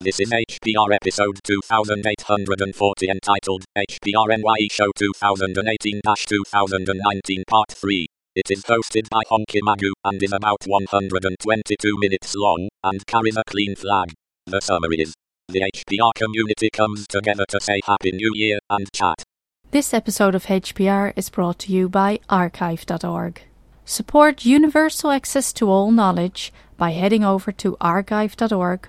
This is HPR episode 2840 entitled HPR NYE Show 2018-2019 Part 3. It is hosted by Honky and is about 122 minutes long and carries a clean flag. The summary is the HPR community comes together to say Happy New Year and chat. This episode of HPR is brought to you by archive.org. Support universal access to all knowledge by heading over to archive.org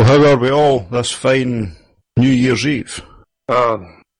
So how are we all this fine New Year's Eve? Uh,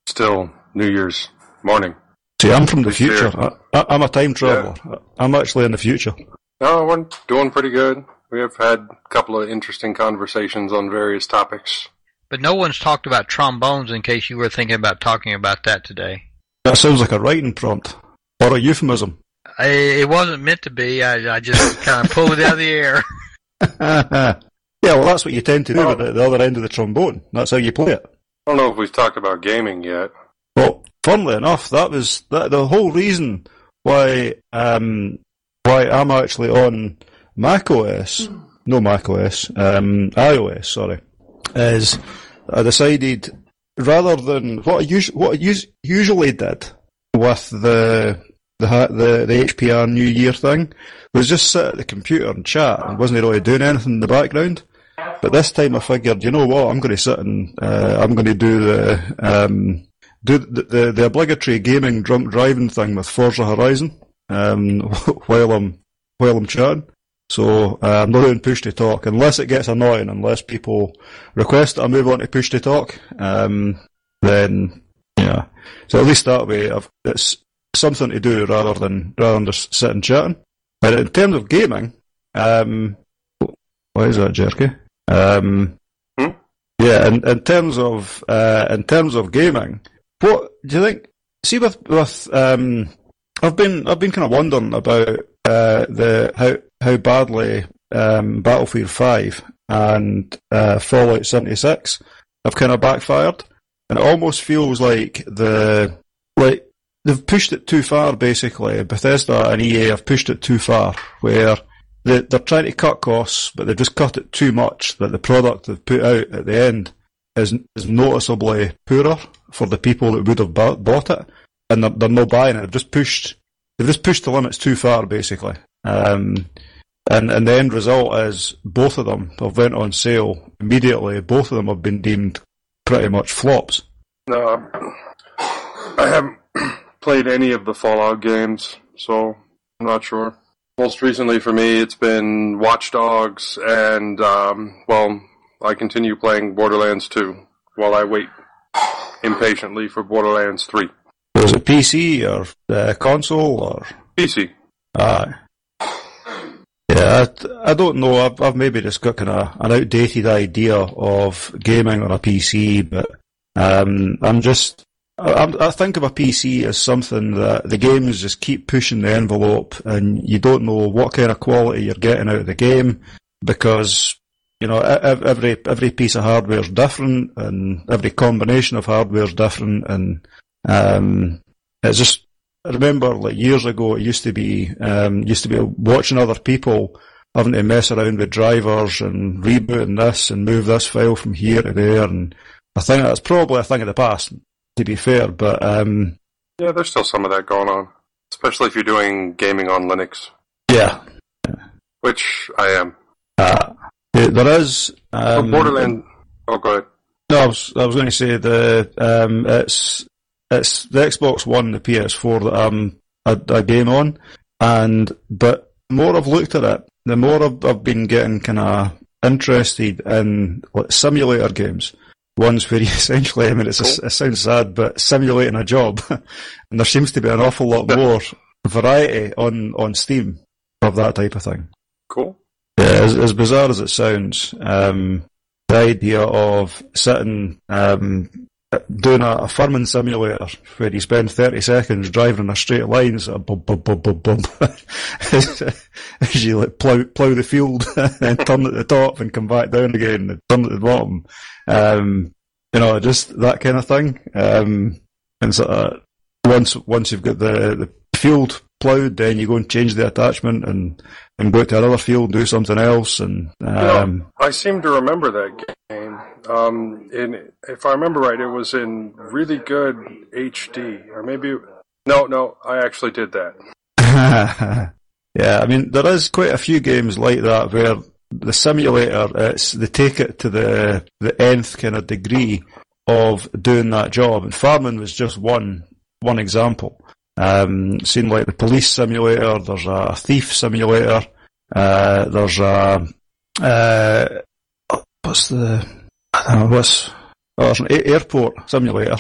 still New Year's morning. See, I'm from the future. year. I, I'm a time traveller. I'm actually in the future. No, we're doing pretty good. We have had a couple of interesting conversations on various topics. But no one's talked about trombones in case you were thinking about talking about that today. That sounds like a writing prompt. Or a euphemism. I, it wasn't meant to be. I, I just kind of pulled it out of the air. yeah, well that's what you tend to do with the, the other end of the trombone. That's how you play it. I don't know if we've talked about gaming yet. Well, funnily enough, that was that, the whole reason why um, why I'm actually on Mac OS, no Mac OS, um, iOS, sorry, is I decided rather than what I, us- what I us- usually did with the the the the HPR New Year thing was just sit at the computer and chat and wasn't really doing anything in the background. But this time I figured, you know what, I'm going to sit and uh, I'm going to do the um, do the, the the obligatory gaming drunk driving thing with Forza Horizon um, while I'm while I'm chatting. So uh, I'm not doing push to talk unless it gets annoying. Unless people request that I move on to push to talk, um, then yeah. So at least that way, I've, it's something to do rather than rather than just sitting chatting. But in terms of gaming, um, why is that jerky? Um, Hmm? yeah, in, in terms of uh, in terms of gaming, what do you think? See, with with um, I've been I've been kind of wondering about uh, the how how badly um, Battlefield Five and uh, Fallout seventy six have kind of backfired, and it almost feels like the like they've pushed it too far. Basically, Bethesda and EA have pushed it too far, where they, they're trying to cut costs, but they've just cut it too much that the product they've put out at the end is is noticeably poorer for the people that would have bought, it, and they're, they're not buying it. They've just pushed they've just pushed the limits too far, basically. Um, and and the end result is both of them have went on sale immediately. Both of them have been deemed pretty much flops. No, I haven't played any of the Fallout games, so I'm not sure. Most recently for me, it's been Watch Dogs, and um, well, I continue playing Borderlands 2 while I wait impatiently for Borderlands 3. Was it PC or uh, console or? PC. Aye. Yeah, I, I don't know. I've, I've maybe just got kind of an outdated idea of gaming on a PC, but um, I'm just. I, I'm- think of a PC as something that the games just keep pushing the envelope, and you don't know what kind of quality you're getting out of the game because you know every every piece of hardware is different, and every combination of hardware is different, and um, it's just I remember like years ago it used to be um, used to be watching other people having to mess around with drivers and rebooting this and move this file from here to there and I think that's probably a thing of the past to be fair but um, Yeah, there's still some of that going on, especially if you're doing gaming on Linux, yeah which I am. uh, there is For um, Borderland. Oh, go ahead. No, I was, I was going to say the um, it's it's the Xbox One, the PS4 that I'm a, a game on, and but the more I've looked at it, the more I've, I've been getting kind of interested in like simulator games. Ones where you essentially, I mean, it's a, it sounds sad, but simulating a job, and there seems to be an awful lot more variety on on Steam of that type of thing. Cool. Yeah, as, as bizarre as it sounds, um, the idea of sitting um, doing a, a farming simulator where you spend 30 seconds driving in a straight line, sort of bump, bump, bump, bump, bump, as you like plough, plough the field and turn at the top and come back down again and turn at the bottom. Um, you know, just that kind of thing. Um, and sort of once, once you've got the, the field ploughed, then you go and change the attachment and, and go to another field, and do something else. And, um, I seem to remember that game. Um, in, if I remember right, it was in really good HD, or maybe, no, no, I actually did that. yeah, I mean, there is quite a few games like that where the simulator, it's, they take it to the, the nth kind of degree of doing that job. And farming was just one, one example. Um, seen like the police simulator, there's a thief simulator, uh, there's a, uh, what's the, I what's, there's an airport simulator.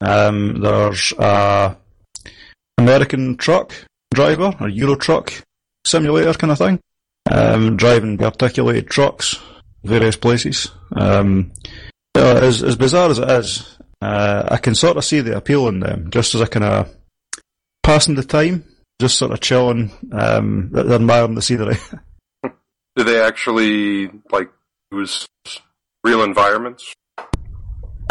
Um, there's a American truck driver, or Euro truck simulator kind of thing. Um, driving articulated trucks, various places. Um, yeah, as, as bizarre as it is, uh, I can sort of see the appeal in them, just as a kind of passing the time, just sort of chilling, um, admiring the scenery. Do they actually, like, use real environments?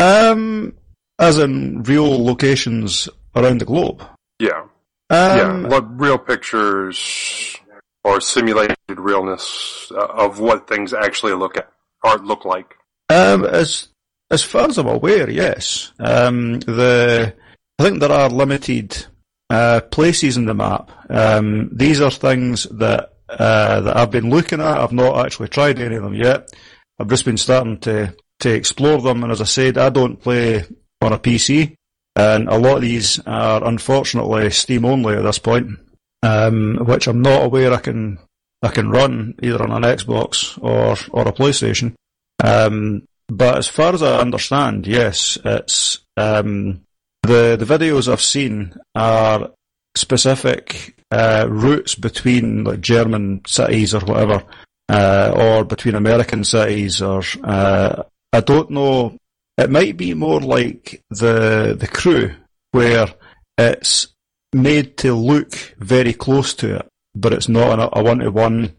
um, as in real locations around the globe. Yeah. Um, yeah, like real pictures or simulated realness uh, of what things actually look at or look like. Um, as as far as I'm aware, yes. Um, the I think there are limited uh, places in the map. Um, these are things that uh, that I've been looking at. I've not actually tried any of them yet. I've just been starting to to explore them. And as I said, I don't play on a PC, and a lot of these are unfortunately Steam only at this point, um, which I'm not aware I can I can run either on an Xbox or or a PlayStation. Um, but as far as I understand, yes, it's um, the the videos I've seen are specific uh, routes between like German cities or whatever, uh, or between American cities, or uh, I don't know. It might be more like the the crew, where it's made to look very close to it, but it's not a one to one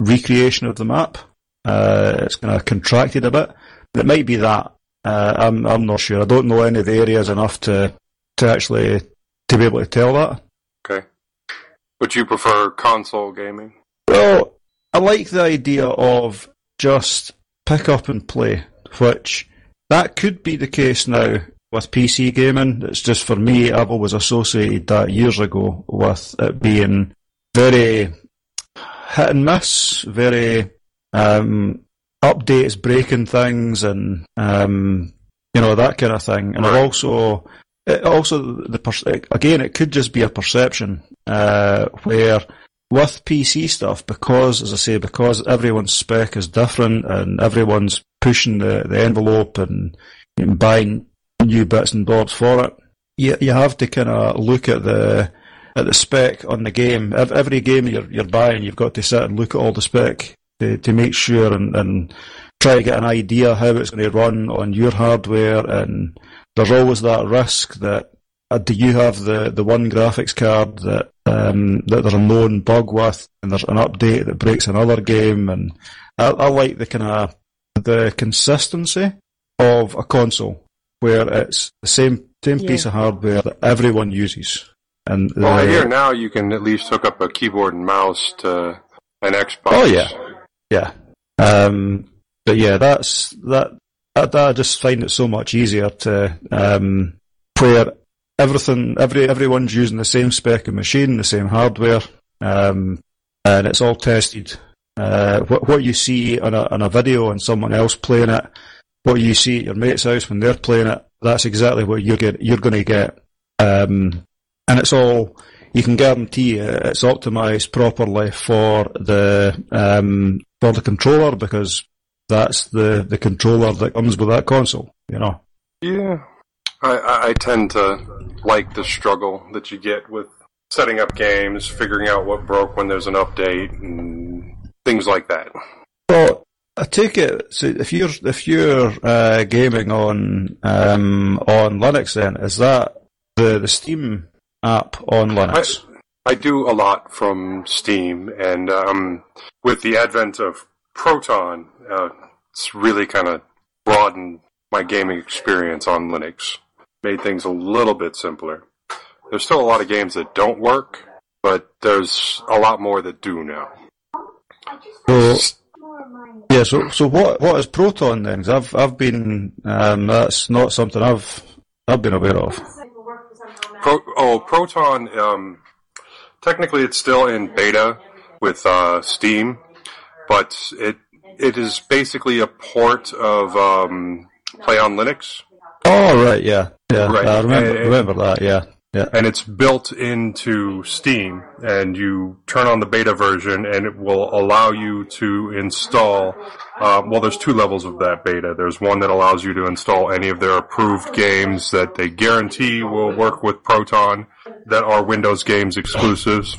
recreation of the map. Uh, it's kind of contracted a bit. It might be that. Uh, I'm I'm not sure. I don't know any of the areas enough to to actually to be able to tell that. Okay. But you prefer console gaming? Well, I like the idea of just pick up and play, which that could be the case now with PC gaming. It's just for me, I've always associated that years ago with it being very hit and miss, very um, updates breaking things and um, you know that kind of thing. And Right. also, it also the again, it could just be a perception uh, where with PC stuff, because as I say, because everyone's spec is different and everyone's pushing the, the envelope and, buying new bits and bobs for it, you you have to kind of look at the at the spec on the game. Every game you're you're buying, you've got to sit and look at all the spec to, to make sure and, and try to get an idea how it's going to run on your hardware. And there's always that risk that uh, do you have the, the one graphics card that um, that there's a known bug with, and there's an update that breaks another game. And I, I like the kind of the consistency of a console where it's the same same piece of hardware that everyone uses. And Well, I the- hear now you can at least hook up a keyboard and mouse to an Xbox. Oh, yeah. Yeah. Um, but yeah, that's that, that. I just find it so much easier to um, where everything, every everyone's using the same spec of machine, the same hardware, um, and it's all tested. Uh, what what you see on a on a video and someone else playing it, what you see at your mate's house when they're playing it, that's exactly what you're get you're going to get. Um, and it's all you can guarantee it's optimized properly for the um, for the controller because that's the, the controller that comes with that console. You know. Yeah, I, I tend to like the struggle that you get with setting up games, figuring out what broke when there's an update, and things like that. Well, I take it. So if you're if you're uh, gaming on um, on Linux, then is that the the Steam app on Linux? I do a lot from Steam, and um, with the advent of Proton, uh, it's really kind of broadened my gaming experience on Linux, made things a little bit simpler. There's still a lot of games that don't work, but there's a lot more that do now. So, yeah. So so what what is Proton then? 'Cause I've I've been um, that's not something I've I've been aware of. Pro, oh, Proton. Um, technically, it's still in beta with uh, Steam, but it it is basically a port of um, Play on Linux, Oh right, yeah, yeah. Right. I remember Uh, remember that. Yeah, yeah. and it's built into Steam. And you turn on the beta version, and it will allow you to install. Uh, well, there's two levels of that beta. There's one that allows you to install any of their approved games that they guarantee will work with Proton that are Windows games exclusives.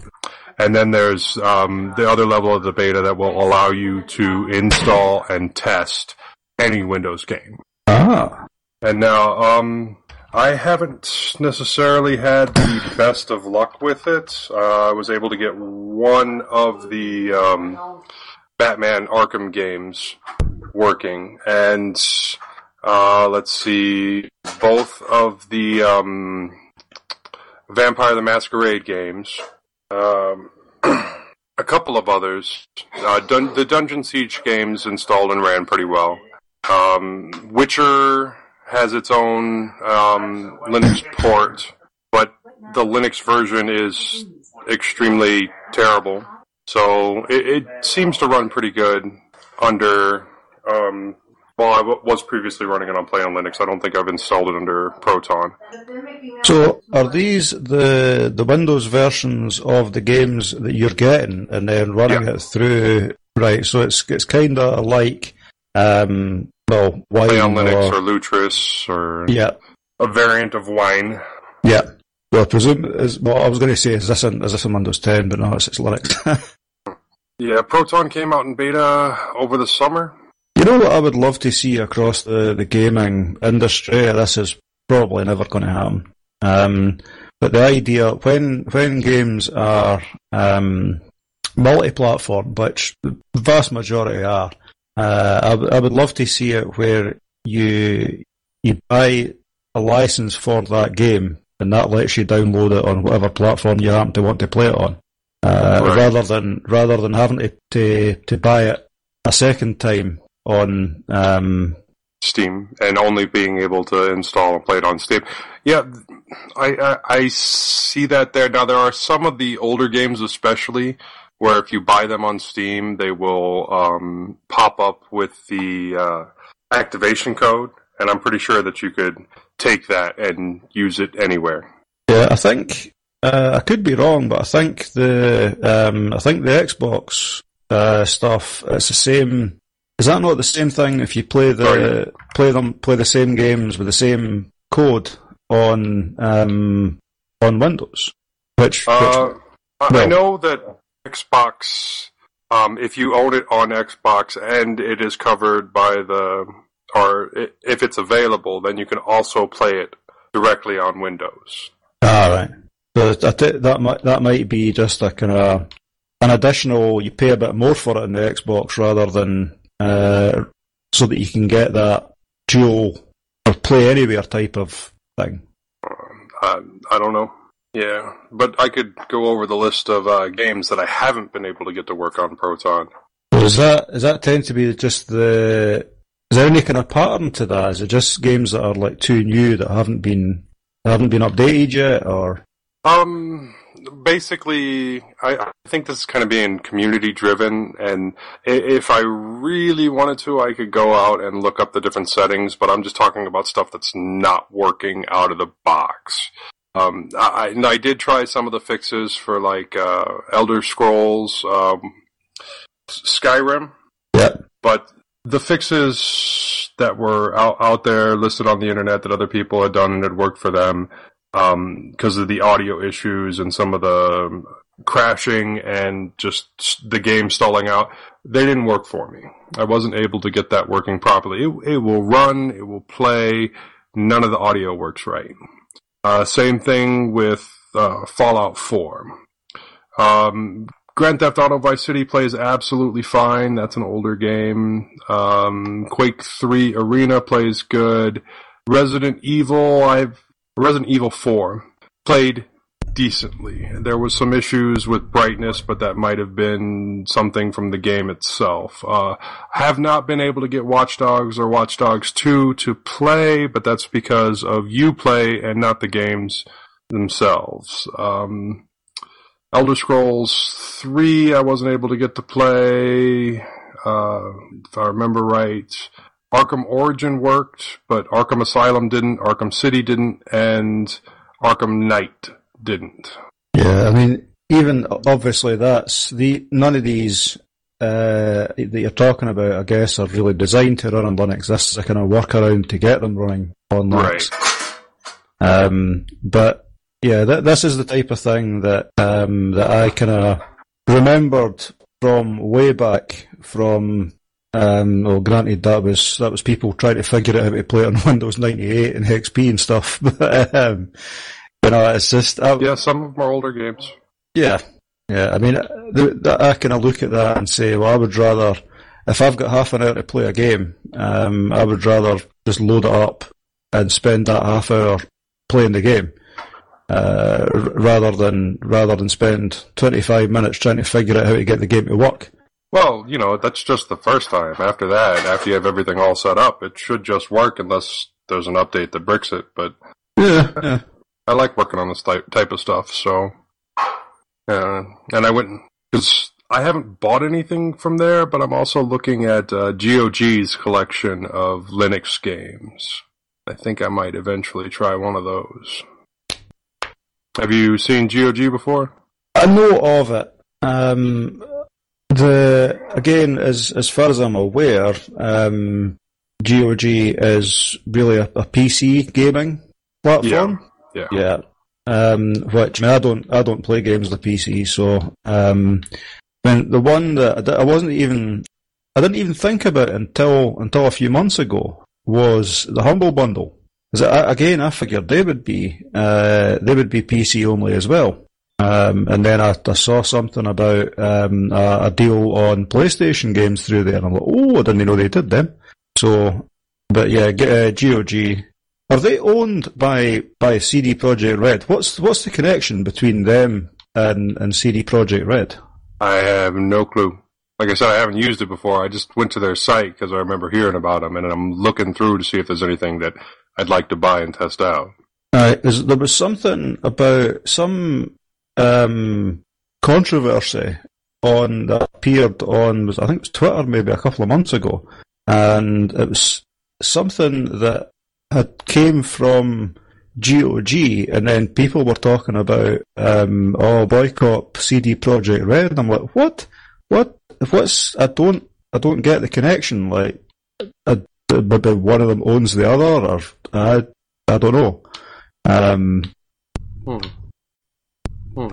And then there's um, the other level of the beta that will allow you to install and test any Windows game. Ah, And now, um, I haven't necessarily had the best of luck with it. Uh, I was able to get one of the um, Batman Arkham games working, and uh, let's see, both of the um, Vampire the Masquerade games. Um, a couple of others. Uh, Dun- the Dungeon Siege games installed and ran pretty well. Um, Witcher has its own um, Linux port, but the Linux version is extremely terrible. So it, it seems to run pretty good under. Um, well, I w- was previously running it on Play on Linux. I don't think I've installed it under Proton. so are these the the Windows versions of the games that you're getting and then running Yeah. it through? Right. So it's it's kind of like um, well, wine Play on Linux or, or Lutris or yeah, a variant of Wine. yeah. Well, I presume is well. I was going to say is this in, is this in Windows 10, but no, it's, it's Linux. Yeah, Proton came out in beta over the summer. You know what I would love to see across the, the gaming industry? This is probably never going to happen. Um, but the idea when when games are um, multi-platform, which the vast majority are, uh, I, I would love to see it where you you buy a license for that game and that lets you download it on whatever platform you happen to want to play it on, uh, Right. rather than rather than having to, to to buy it a second time on um, Steam and only being able to install and play it on Steam. Yeah, I, I I see that there. Now there are some of the older games, especially where if you buy them on Steam, they will um, pop up with the uh, activation code, and I'm pretty sure that you could take that and use it anywhere. Yeah, I think uh, I could be wrong, but I think the um, I think the Xbox uh, stuff it's the same. Is that not the same thing if you play the Sorry. play them play the same games with the same code on um, on Windows? Which, Uh, which I, I no. know that Xbox, um, if you own it on Xbox and it is covered by the, or if it's available, then you can also play it directly on Windows. ah right. So I that might that might be just a kind of an additional. You pay a bit more for it in the Xbox rather than uh, so that you can get that dual or play anywhere type of thing. Uh, I don't know. Yeah, but I could go over the list of uh, games that I haven't been able to get to work on Proton. Does that does that tend to be just the? Is there any kind of pattern to that? Is it just games that are like too new that haven't been haven't been updated yet, or Um, basically, I, I think this is kind of being community driven, and if I really wanted to, I could go out and look up the different settings. But I'm just talking about stuff that's not working out of the box. Um, I, and I did try some of the fixes for like uh, Elder Scrolls, um, Skyrim, yeah? but the fixes that were out, out there listed on the internet that other people had done and had worked for them because of the audio issues and some of the crashing and just the game stalling out, they didn't work for me. I wasn't able to get that working properly. It, it will run, it will play. None of the audio works right. Uh, same thing with uh, Fallout 4. Um, Grand Theft Auto Vice City plays absolutely fine. That's an older game. Um, Quake 3 Arena plays good. Resident Evil, I've Resident Evil 4 played decently. There was some issues with brightness, but that might have been something from the game itself. Uh, have not been able to get Watch Dogs or Watch Dogs 2 to play, but that's because of Uplay and not the games themselves. Um, Elder Scrolls 3, I wasn't able to get to play, uh, if I remember right. Arkham Origin worked, but Arkham Asylum didn't, Arkham City didn't, and Arkham Knight didn't. Yeah, I mean, even obviously that's the none of these uh, that you're talking about, I guess, are really designed to run on Linux. This is a kind of workaround to get them running on Linux. Right. Um, but yeah, th- this is the type of thing that um, that I kind of remembered from way back from. Um, well, granted, that was that was people trying to figure out how to play it on Windows 98 and XP and stuff. But um, you know, it's just I, Yeah, some of are older games. yeah, yeah. I mean, I kind of look at that and say, well, I would rather if I've got half an hour to play a game, um, I would rather just load it up and spend that half hour playing the game uh, r- rather than rather than spend 25 minutes trying to figure out how to get the game to work. Well, you know, that's just the first time. After that, after you have everything all set up, it should just work unless there's an update that bricks it. But Yeah, yeah. I like working on this type type of stuff. So, uh, and I went because I haven't bought anything from there, but I'm also looking at uh, GOG's collection of Linux games. I think I might eventually try one of those. Have you seen GOG before? I know of it. Um, the again, as as far as I'm aware, um, GOG is really a, a PC gaming platform. Yeah. Yeah. Um, which I, mean, I don't I don't play games on the PC, so um, I mean, the one that I wasn't even I didn't even think about until until a few months ago was the Humble Bundle. again, I figured they would be uh, they would be PC only as well. Um, and then I, I saw something about um, a, a deal on PlayStation games through there, and I'm like, oh, I didn't know they did them. So, but yeah, uh, GOG are they owned by by CD Projekt Red? What's what's the connection between them and and CD Projekt Red? I have no clue. Like I said, I haven't used it before. I just went to their site because I remember hearing about them, and I'm looking through to see if there's anything that I'd like to buy and test out. Uh, there was something about some um, controversy on that appeared on was I think it was Twitter maybe a couple of months ago, and it was something that had came from GOG, and then people were talking about um, oh boycott CD Projekt Red. And I'm like, what? What? What's? I don't. I don't get the connection. Like, I, maybe one of them owns the other, or I. I don't know. Um, Hmm. Hmm.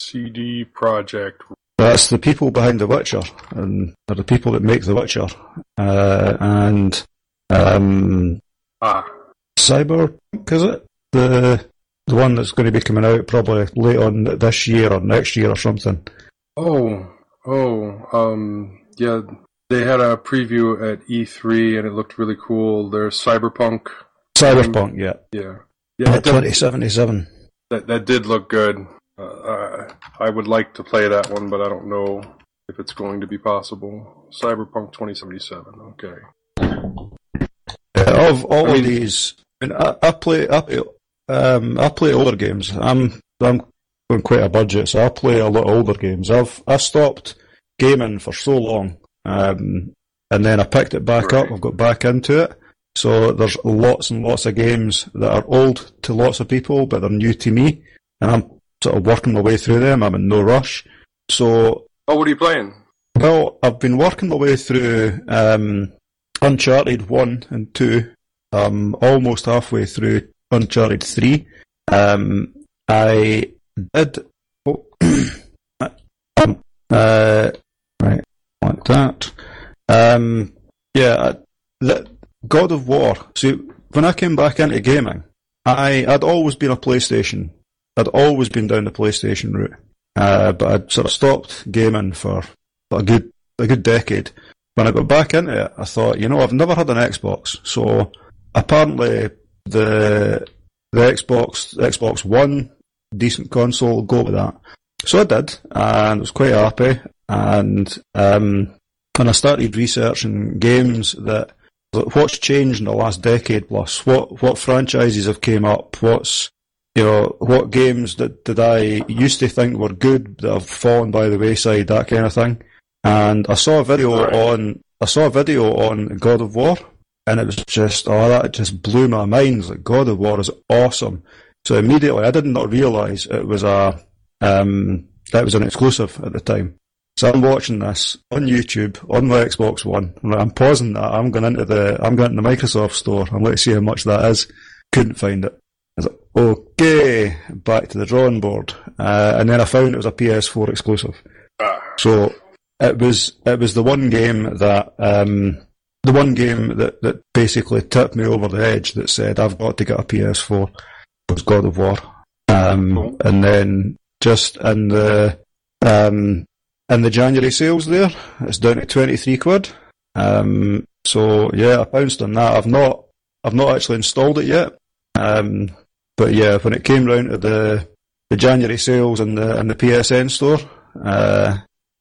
CD Projekt. That's the people behind The Witcher, and they're the people that make The Witcher. Uh, and um, Ah, Cyberpunk, is it? The the one that's going to be coming out probably late on this year or next year or something. oh, oh, um, yeah. They had a preview at E3 and it looked really cool. There's Cyberpunk. Cyberpunk, yeah. Yeah, yeah. It did, 2077. that that did look good. Uh, uh, I would like to play that one, but I don't know if it's going to be possible. Cyberpunk 2077. Okay. Yeah, of all I of these, I, mean, I, I play I, play, um, I play older games. I'm I'm on quite a budget, so I play a lot of older games. I've I stopped gaming for so long, um, and then I picked it back up. I've got back into it. So there's lots and lots of games that are old to lots of people, but they're new to me, and I'm sort of working my way through them. I'm in no rush. So Oh, what are you playing? well, I've been working my way through um, Uncharted 1 and 2. I'm almost halfway through Uncharted 3. Um, I did. Oh, um, uh, right, like that. Um, yeah, the God of War. See, when I came back into gaming, I I'd always been a PlayStation. I'd always been down the PlayStation route, uh, but I'd sort of stopped gaming for a good a good decade. When I got back into it, I thought, you know, I've never had an Xbox, so apparently the the Xbox Xbox One decent console, go with that. So I did, and was quite happy. And um, when I started researching games that what's changed in the last decade plus, what what franchises have came up, what's you know what games that did I used to think were good that have fallen by the wayside, that kind of thing. And I saw a video on I saw a video on God of War, and it was just oh that just blew my mind. Like God of War is awesome. So immediately I did not realise it was a um, that was an exclusive at the time. So I'm watching this on YouTube on my Xbox One. I'm, pausing that. I'm going into the I'm going into the Microsoft store. I'm going to see how much that is. Couldn't find it. I was like, okay, back to the drawing board. Uh, and then I found it was a PS4 exclusive. Ah, So it was it was the one game that um, the one game that, that basically tipped me over the edge that said I've got to get a PS4 was God of War. Um, and then just in the um, in the January sales there, it's down to twenty three quid. Um, so yeah, I pounced on that. I've not I've not actually installed it yet. Um, but yeah, when it came round to the the January sales in the in the PSN store, uh,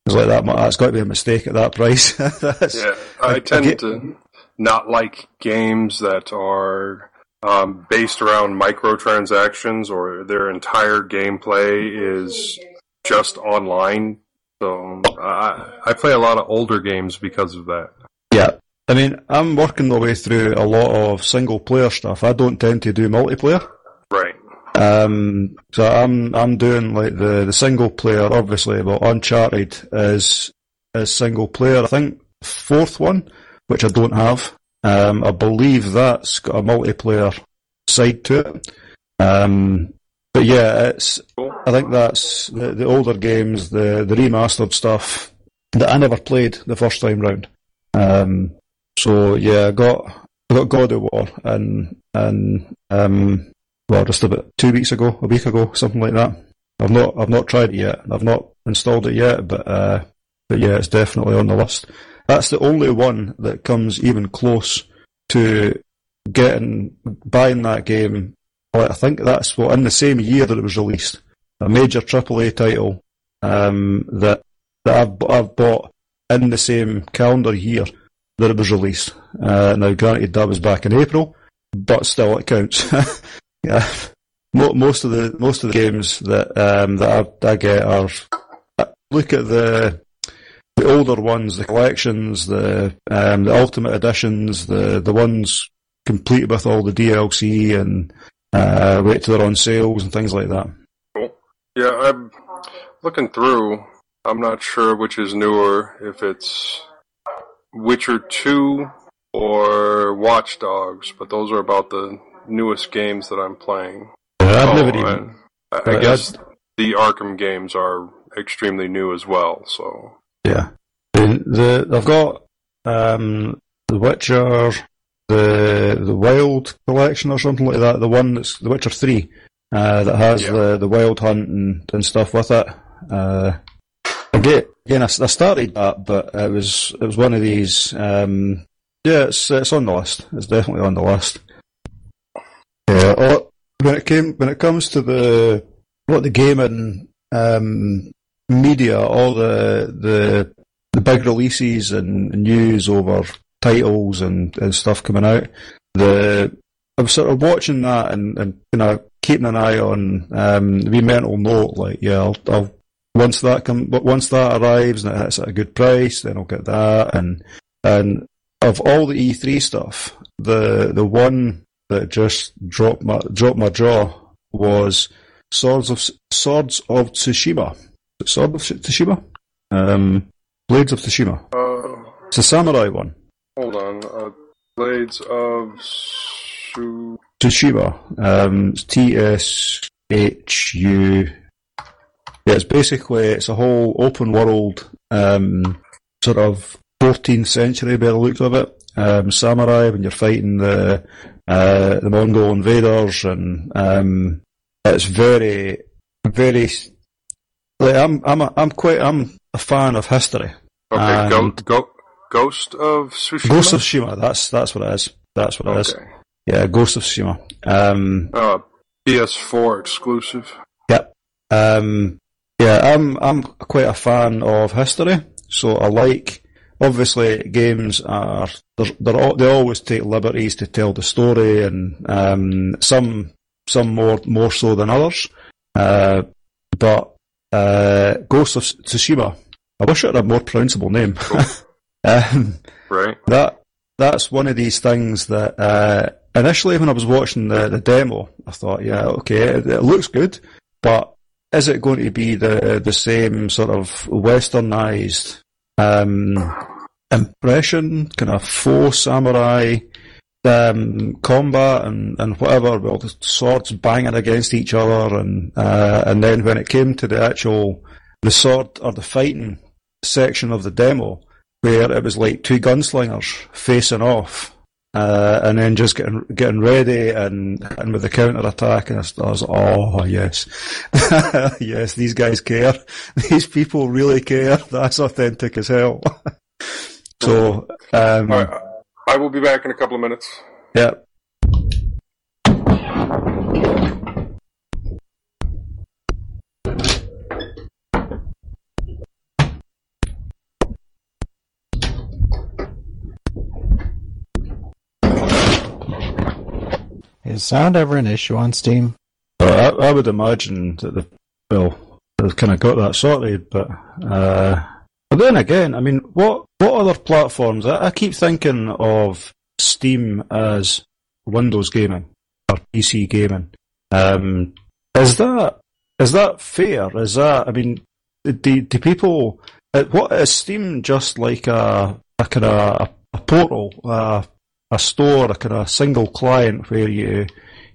was like that. That's got to be a mistake at that price. Yeah, I I tend get- to not like games that are um, based around microtransactions or their entire gameplay is just online. So I, I play a lot of older games because of that. Yeah. I mean, I'm working my way through a lot of single player stuff. I don't tend to do multiplayer. Right. Um, so I'm I'm doing like the, the single player, obviously, but Uncharted is is single player. I think fourth one, which I don't have. Um, I believe that's got a multiplayer side to it. Um, but yeah, it's I think that's the, the older games, the the remastered stuff that I never played the first time round. Um, so yeah, I got I got God of War and and um, well, just about two weeks ago, a week ago, something like that. I've not I've not tried it yet. I've not installed it yet, but uh, but yeah, it's definitely on the list. That's the only one that comes even close to getting buying that game. I think that's what in the same year that it was released, a major AAA title um, that that I've, I've bought in the same calendar year that it was released. Uh, now, granted, that was back in April, but still, it counts. yeah, most of the most of the games that um, that I, I get are look at the the older ones, the collections, the um, the ultimate editions, the the ones complete with all the DLC and uh, wait till they're on sales and things like that. Cool. Yeah, I'm looking through. I'm not sure which is newer, if it's Witcher 2 or Watch Dogs, but those are about the newest games that I'm playing. I've Oh, never even. and I, I guess the Arkham games are extremely new as well, so. Yeah. The, the I've got um, the Witcher, the the Wild collection or something like that. The one that's the Witcher three uh, that has Yeah. the the Wild Hunt and, and stuff with it. Uh, again, again, I, I started that, but it was it was one of these. Um, yeah, it's it's on the list. It's definitely on the list. Yeah. oh, When it came when it comes to the what the gaming um, media, all the the the big releases and news over titles and, and stuff coming out. The I'm sort of watching that and, and kind of keeping an eye on um, the mental note. Like, yeah, I'll, I'll once that come, but once that arrives and it hits at a good price, then I'll get that. And and of all the E3 stuff, the the one that just dropped my dropped my jaw was Swords of Swords of Tsushima. Sword of Tsushima? Um, Blades of Tsushima. Uh, It's a samurai one. hold on. Uh, Blades of Su. Tsushima. Um, it's T S H U. Yeah, it's basically it's a whole open world, um, sort of 14th century by the look of it. Um, samurai when you're fighting the uh, the Mongol invaders, and um, it's very, very. Like I'm, I'm, a, I'm quite, I'm a fan of history. Okay, go, go, Ghost of Tsushima. Ghost of Tsushima. That's that's what it is. That's what it is. Okay. Yeah, Ghost of Tsushima. Um, Uh, PS4 exclusive. Yep. Um, yeah, I'm I'm quite a fan of history, so I like. Obviously, games are all, they always take liberties to tell the story, and um, some some more more so than others. Uh, but uh, Ghost of Tsushima, I wish it had a more pronounceable name. um, Right. that that's one of these things that uh, initially when I was watching the, the demo, I thought, yeah, okay, it, it looks good, but is it going to be the the same sort of westernized um, impression, kind of faux samurai um, combat and, and whatever, well, the swords banging against each other, and uh, and then when it came to the actual the sword or the fighting section of the demo, where it was like two gunslingers facing off, uh, and then just getting getting ready and and with the counter attack, and I was, oh yes, yes, these guys care. These people really care. That's authentic as hell. so, um, right. I will be back in a couple of minutes. yeah. Is sound ever an issue on Steam? Uh, I, I would imagine that the well, they've kind of got that sorted, but uh, but then again, I mean, what what other platforms? I, I keep thinking of Steam as Windows gaming or PC gaming. Um, is that is that fair? Is that I mean, do, do people? uh, What is Steam just like a, a kind of a, a portal, a store, a kind of single client where you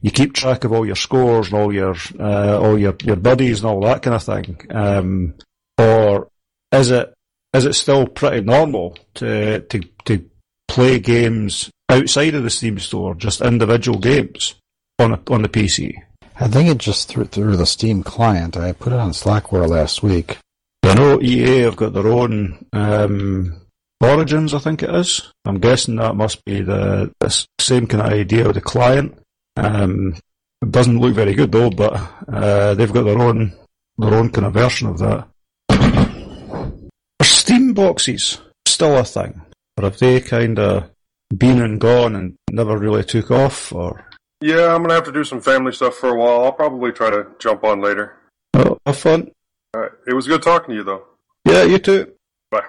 you keep track of all your scores and all your uh, all your, your buddies and all that kind of thing, um, or is it is it still pretty normal to to to play games outside of the Steam store, just individual games on a, on the PC? I think it just through through the Steam client. I put it on Slackware last week. I know EA have got their own um, Origins, I think it is. I'm guessing that must be the, the same kind of idea with the client. Um, it doesn't look very good though, but uh, they've got their own their own kind of version of that. Are Steam boxes still a thing, or have they kind of been and gone and never really took off? Or Yeah, I'm gonna have to do some family stuff for a while. I'll probably try to jump on later. oh, have fun? All right. It was good talking to you, though. Yeah, you too. Bye.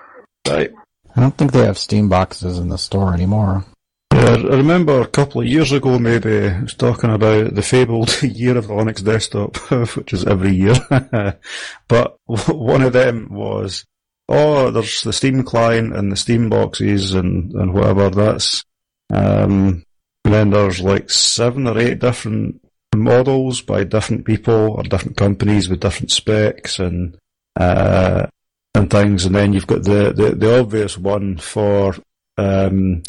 Right. I don't think they have Steam boxes in the store anymore. Yeah, I remember a couple of years ago, maybe, I was talking about the fabled year of the Linux desktop, which is every year. but one of them was, oh, there's the Steam client and the Steam boxes and, and whatever, that's, um, and then there's like seven or eight different models by different people or different companies with different specs and, uh, and things. And then you've got the, the, the obvious one for, um,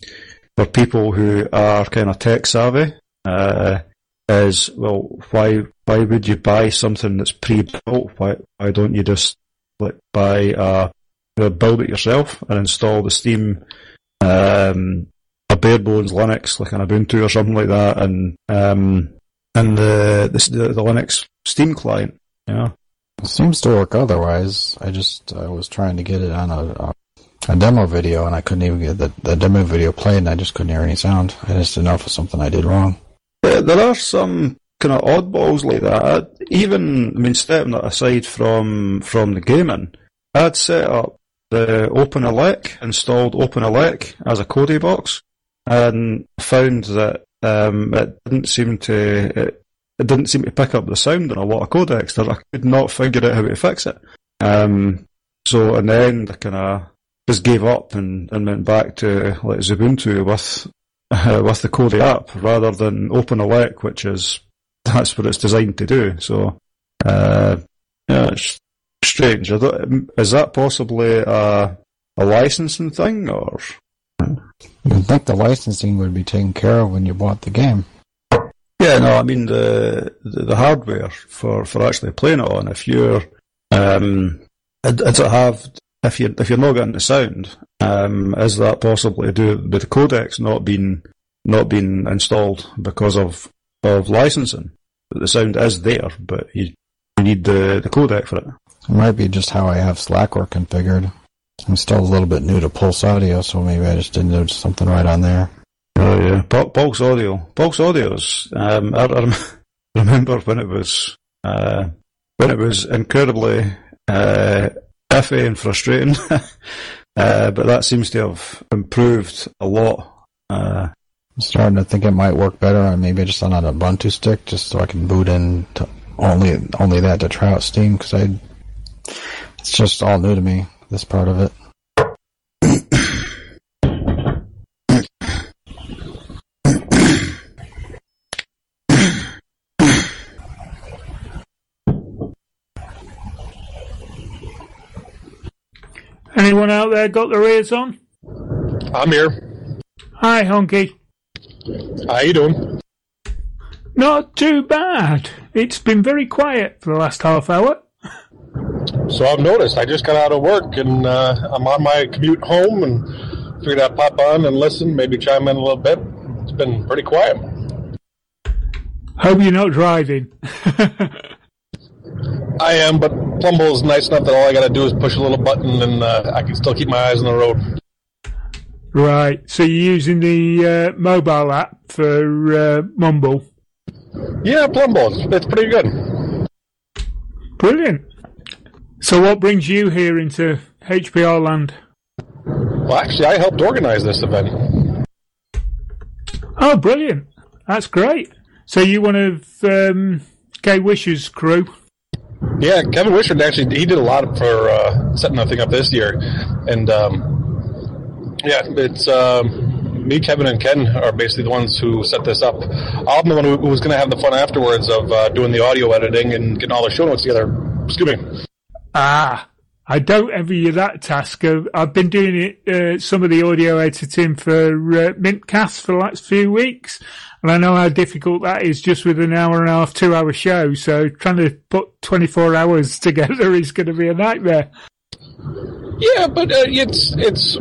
for people who are kind of tech savvy, uh, is well, why why would you buy something that's pre-built? Why why don't you just like buy uh you know, build it yourself and install the Steam um a bare bones Linux like an Ubuntu or something like that and um and the the, the Linux Steam client, yeah. It seems to work otherwise. I just I was trying to get it on a, a, demo video and I couldn't even get the, the demo video played and I just couldn't hear any sound. I just didn't know if it was something I did wrong. There there are some kind of oddballs like that. Even, I mean, stepping that aside from from the gaming, I'd set up the OpenELEC, installed OpenELEC as a Kodi box, and found that um, it didn't seem to it, it didn't seem to pick up the sound in a lot of codecs. I could not figure out how to fix it. Um, so in the end, I kind of just gave up and, and went back to like Ubuntu with uh, with the Kodi app rather than OpenELEC, which is that's what it's designed to do. So, uh, yeah, it's strange. Is that possibly a, a licensing thing, or? You'd think the licensing would be taken care of when you bought the game. Yeah, no, I mean the the, the hardware for, for actually playing it on. If you're, um, does it have if you if you're not getting the sound, um, is that possibly due with the codecs not being not being installed because of of licensing? The sound is there, but you, you need the the codec for it. It might be just how I have Slackware configured. I'm still a little bit new to Pulse Audio, so maybe I just didn't do something right on there. Oh yeah, Pulse Audio. Pulse Audio's. Um, I, I remember when it was uh, when it was incredibly uh, iffy and frustrating, uh, but that seems to have improved a lot. Uh, I'm starting to think it might work better on maybe just on an Ubuntu stick, just so I can boot in only only that to try out Steam because I it's just all new to me this part of it. There got their ears on? I'm here. Hi, Honky. How you doing? Not too bad. It's been very quiet for the last half hour. So I've noticed. I just got out of work and uh, I'm on my commute home and figured I'd pop on and listen, maybe chime in a little bit. It's been pretty quiet. Hope you're not driving. I am, but Plumble is nice enough that all I got to do is push a little button and uh, I can still keep my eyes on the road. Right. So you're using the uh, mobile app for uh, Mumble? Yeah, Plumble. It's, pretty good. Brilliant. So what brings you here into HPR land? Well, actually, I helped organize this event. Oh, brilliant. That's great. So you one of um, Gay Wisher's crew? Yeah, Kevin Wishart actually he did a lot for uh, setting that thing up this year, and um, yeah, it's um, me, Kevin, and Ken are basically the ones who set this up. I'm the one who, was going to have the fun afterwards of uh, doing the audio editing and getting all the show notes together. Excuse me. Ah, I don't envy you that task. I've been doing it, uh, some of the audio editing for uh, Mintcast for the last few weeks, and I know how difficult that is just with an hour and a half, two hour show. So trying to put 24 hours together is going to be a nightmare. Yeah, but uh, it's it's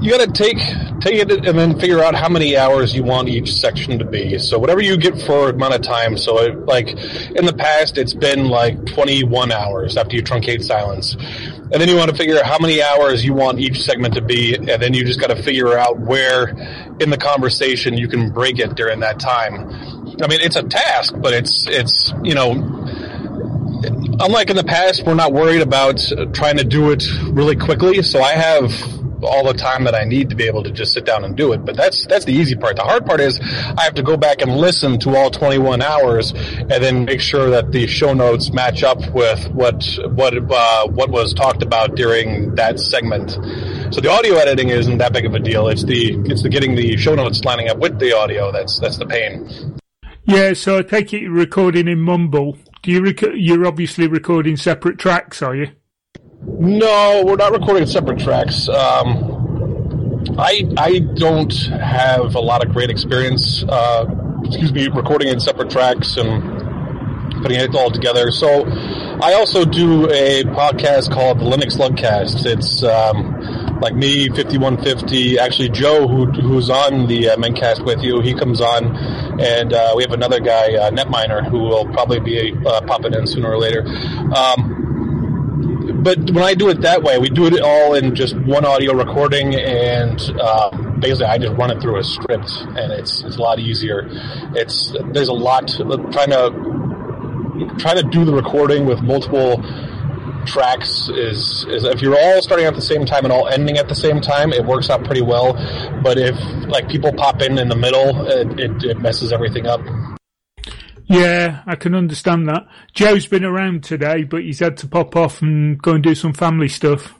you got to take take it and then figure out how many hours you want each section to be. So whatever you get for amount of time. So it, like in the past, it's been like 21 hours after you truncate silence, and then you want to figure out how many hours you want each segment to be, and then you just got to figure out where in the conversation you can break it during that time. I mean, it's a task, but it's it's you know unlike in the past, we're not worried about trying to do it really quickly. So I have all the time that I need to be able to just sit down and do it. But that's that's the easy part. The hard part is I have to go back and listen to all 21 hours and then make sure that the show notes match up with what what uh, what was talked about during that segment. So the audio editing isn't that big of a deal. It's the it's the getting the show notes lining up with the audio that's that's the pain. Yeah, so I take it you're recording in Mumble. Do you rec- you're obviously recording separate tracks, are you? No, we're not recording separate tracks. Um, I I don't have a lot of great experience. Uh, excuse me, recording in separate tracks and putting it all together. So I also do a podcast called the Linux Lugcast. It's um, like me, fifty one fifty. Actually, Joe, who who's on the uh, Mintcast with you, he comes on, and uh, we have another guy, uh, Netminer, who will probably be uh, popping in sooner or later. Um, but when I do it that way, we do it all in just one audio recording, and uh, basically I just run it through a script, and it's it's a lot easier. It's there's a lot trying to trying to do the recording with multiple tracks is is if you're all starting at the same time and all ending at the same time, it works out pretty well. But if like people pop in in the middle, it, it, it messes everything up. Yeah, I can understand that. Joe's been around today, but he's had to pop off and go and do some family stuff.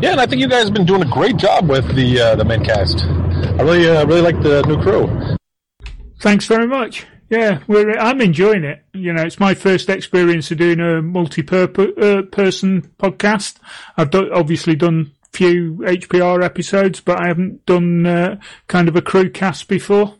Yeah, and I think you guys have been doing a great job with the uh, the Mintcast. I really uh, really like the new crew. Thanks very much. Yeah, we're, I'm enjoying it. You know, it's my first experience of doing a multi-person uh, podcast. I've do- obviously done few HPR episodes, but I haven't done uh, kind of a crew cast before.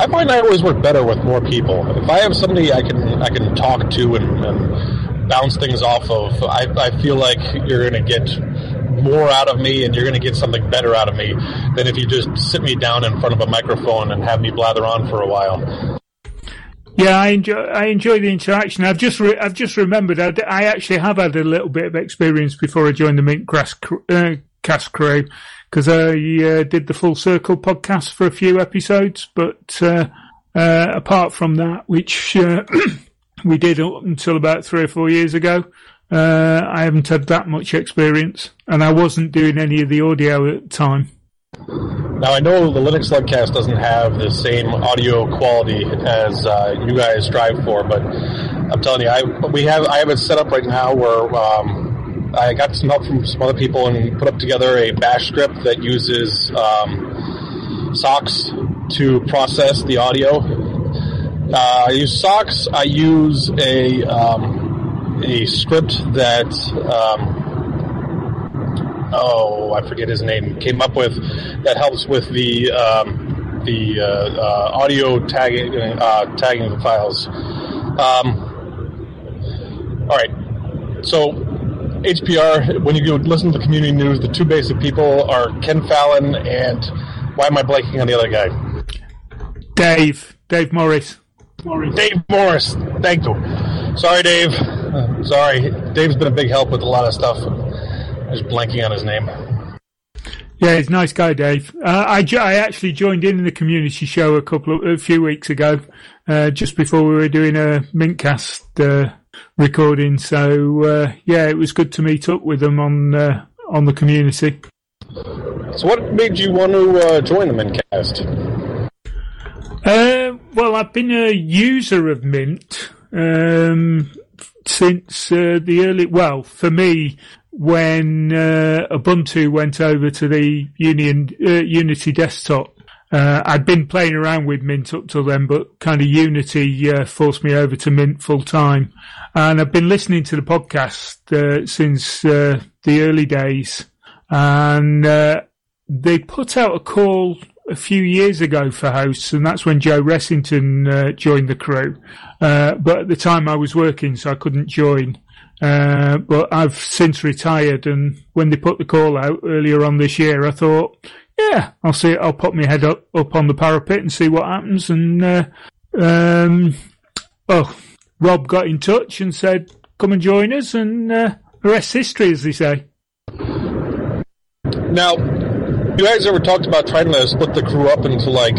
I find I always work better with more people. If I have somebody I can I can talk to and, and bounce things off of, I, I feel like you're going to get more out of me and you're going to get something better out of me than if you just sit me down in front of a microphone and have me blather on for a while. Yeah, I enjoy I enjoy the interaction. I've just re- I've just remembered I, d- I actually have had a little bit of experience before I joined the Mint Cast, uh, cast crew because I uh, did the Full Circle podcast for a few episodes, but uh, uh apart from that, which uh, we did up until about three or four years ago, uh, I haven't had that much experience, and I wasn't doing any of the audio at the time. Now I know the Linux Lugcast doesn't have the same audio quality as uh, you guys strive for, but I'm telling you, I we have I have it set up right now where um, I got some help from some other people and put up together a Bash script that uses um, SOX to process the audio. Uh, I use SOX. I use a um, a script that um, oh, I forget his name, came up with that helps with the um, the uh, uh, audio tagging uh, tagging the files. Um, all right, so HPR. When you go listen to the community news, the two basic people are Ken Fallon and why am I blanking on the other guy? Dave, Dave Morris. Morris. Dave Morris. Thank you. Sorry, Dave. Uh, sorry, Dave's been a big help with a lot of stuff. I was blanking on his name. Yeah, he's a nice guy, Dave. Uh, I, jo- I actually joined in the community show a couple of, a few weeks ago, uh, just before we were doing a Mintcast uh, recording. So uh, yeah, it was good to meet up with them on uh, on the community. So, what made you want to uh, join the Mintcast? Uh, well, I've been a user of Mint um, since uh, the early. Well, for me, when uh, Ubuntu went over to the Union uh, Unity desktop. Uh, I'd been playing around with Mint up till then, but kind of Unity uh, forced me over to Mint full time. And I've been listening to the podcast uh, since uh, the early days. And they put out a call a few years ago for hosts, and that's when Joe Ressington joined the crew. but at the time I was working, so I couldn't join. Uh, but I've since retired, and when they put the call out earlier on this year, I thought, yeah, I'll see. I'll put my head up up on the parapet and see what happens. And uh, um, oh, Rob got in touch and said, "Come and join us," and uh, the rest history, as they say. Now, you guys ever talked about trying to split the crew up into like?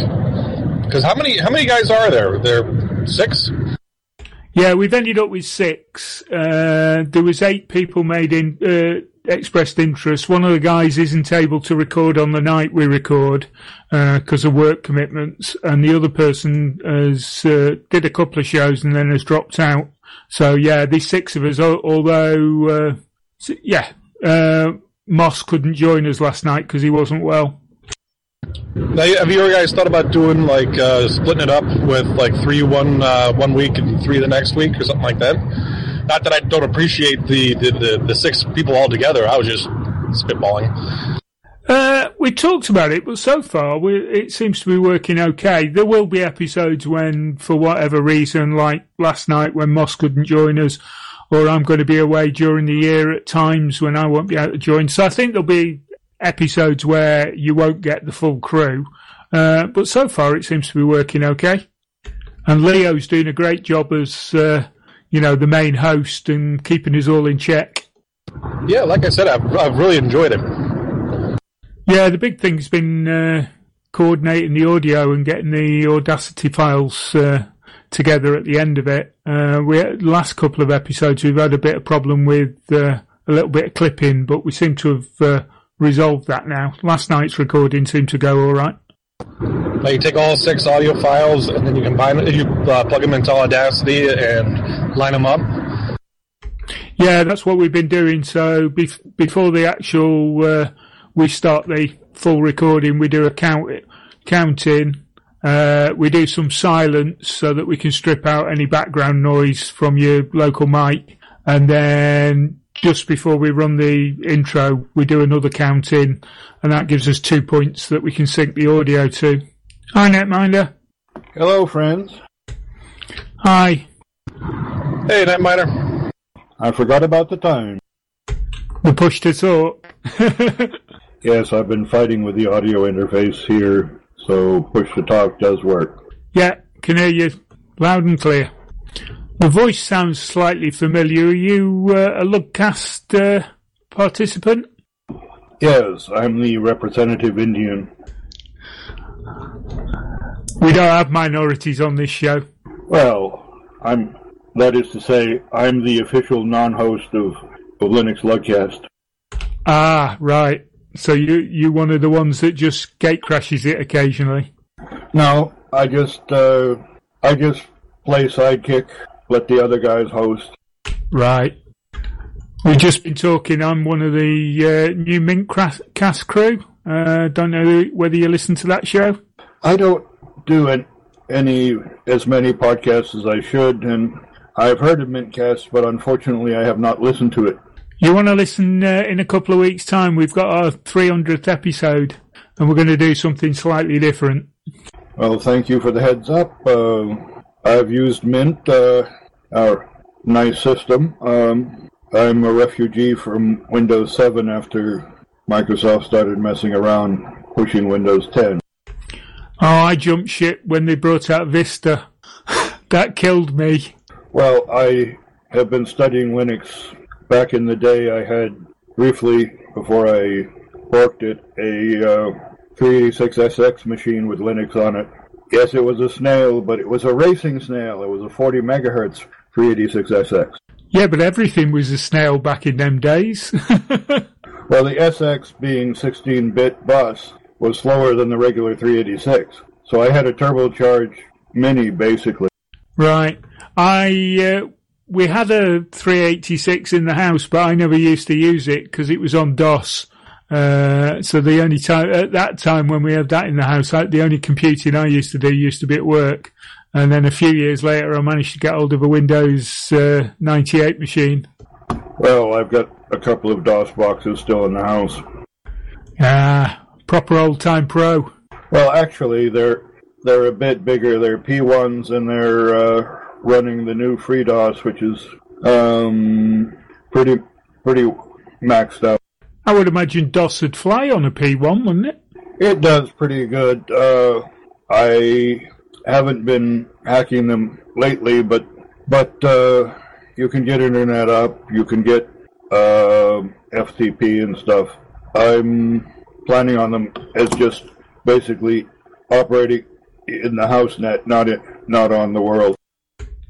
Because how many how many guys are there? There six. Yeah, we've ended up with six. Uh, there was eight people made in uh, expressed interest. One of the guys isn't able to record on the night we record because uh, of work commitments, and the other person has uh, did a couple of shows and then has dropped out. So yeah, these six of us. Although uh, yeah, uh, Moss couldn't join us last night because he wasn't well. Now, have you guys thought about doing like uh, splitting it up with like three one uh, one week and three the next week or something like that? Not that I don't appreciate the the, the, the six people all together. I was just spitballing. Uh, we talked about it, but so far we, it seems to be working okay. There will be episodes when, for whatever reason, like last night when Moss couldn't join us, or I'm going to be away during the year at times when I won't be able to join. So I think there'll be episodes where you won't get the full crew. Uh, but so far it seems to be working okay. And Leo's doing a great job as, uh, you know, the main host and keeping us all in check. Yeah, like I said, I've, I've really enjoyed it. Yeah, the big thing's been uh, coordinating the audio and getting the Audacity files uh, together at the end of it. Uh, we had, last couple of episodes we've had a bit of problem with uh, a little bit of clipping, but we seem to have resolved that now. Last night's recording seemed to go all right. Now you take all six audio files and then you combine it. You uh, plug them into Audacity and line them up. Yeah, that's what we've been doing. So bef- before the actual, uh, we start the full recording, we do a count, counting. Uh, we do some silence so that we can strip out any background noise from your local mic. And then just before we run the intro, we do another counting and that gives us two points that we can sync the audio to. Hi, Netminer. Hello, friends. Hi. Hey, Netminer. I forgot about the time. We pushed it talk. Yes, I've been fighting with the audio interface here, so push to talk does work. yeah, can hear you loud and clear. The voice sounds slightly familiar. Are you uh, a Lugcast uh, participant? Yes, I'm the representative Indian. We don't have minorities on this show. Well, I'm. That is to say, I'm the official non-host of, of Linux Lugcast. Ah, right. So you you one of the ones that just gate crashes it occasionally. No, I just uh, I just play sidekick, let the other guys host. Right. We've just been talking. I'm one of the uh, new Mint cast crew. Uh, don't know whether you listen to that show. I don't do an, any as many podcasts as I should, and I've heard of Mintcast, but unfortunately, I have not listened to it. You want to listen uh, in a couple of weeks' time? We've got our 300th episode, and we're going to do something slightly different. Well, thank you for the heads up. Uh, I've used Mint, uh, our nice system. Um, I'm a refugee from Windows 7 after Microsoft started messing around pushing Windows 10. Oh, I jumped ship when they brought out Vista. that killed me. Well, I have been studying Linux. Back in the day, I had briefly, before I forked it, a uh, 386SX machine with Linux on it. Yes, it was a snail, but it was a racing snail. It was a 40 megahertz 386SX. Yeah, but everything was a snail back in them days. Well, the SX being 16-bit bus was slower than the regular 386. So I had a turbocharged mini, basically. Right. I uh, we had a 386 in the house, but I never used to use it because it was on DOS. Uh, so the only time at that time when we had that in the house, I, the only computing I used to do used to be at work. And then a few years later, I managed to get hold of a Windows uh, 98 machine. Well, I've got a couple of DOS boxes still in the house. Ah, proper old time pro. Well, actually, they're they're a bit bigger. They're P1s, and they're uh, running the new FreeDOS, which is um, pretty pretty maxed out. I would imagine DOS would fly on a P1, wouldn't it? It does pretty good. Uh, I haven't been hacking them lately, but but uh, you can get internet up. You can get uh, FTP and stuff. I'm planning on them as just basically operating in the house net, not it, not on the world.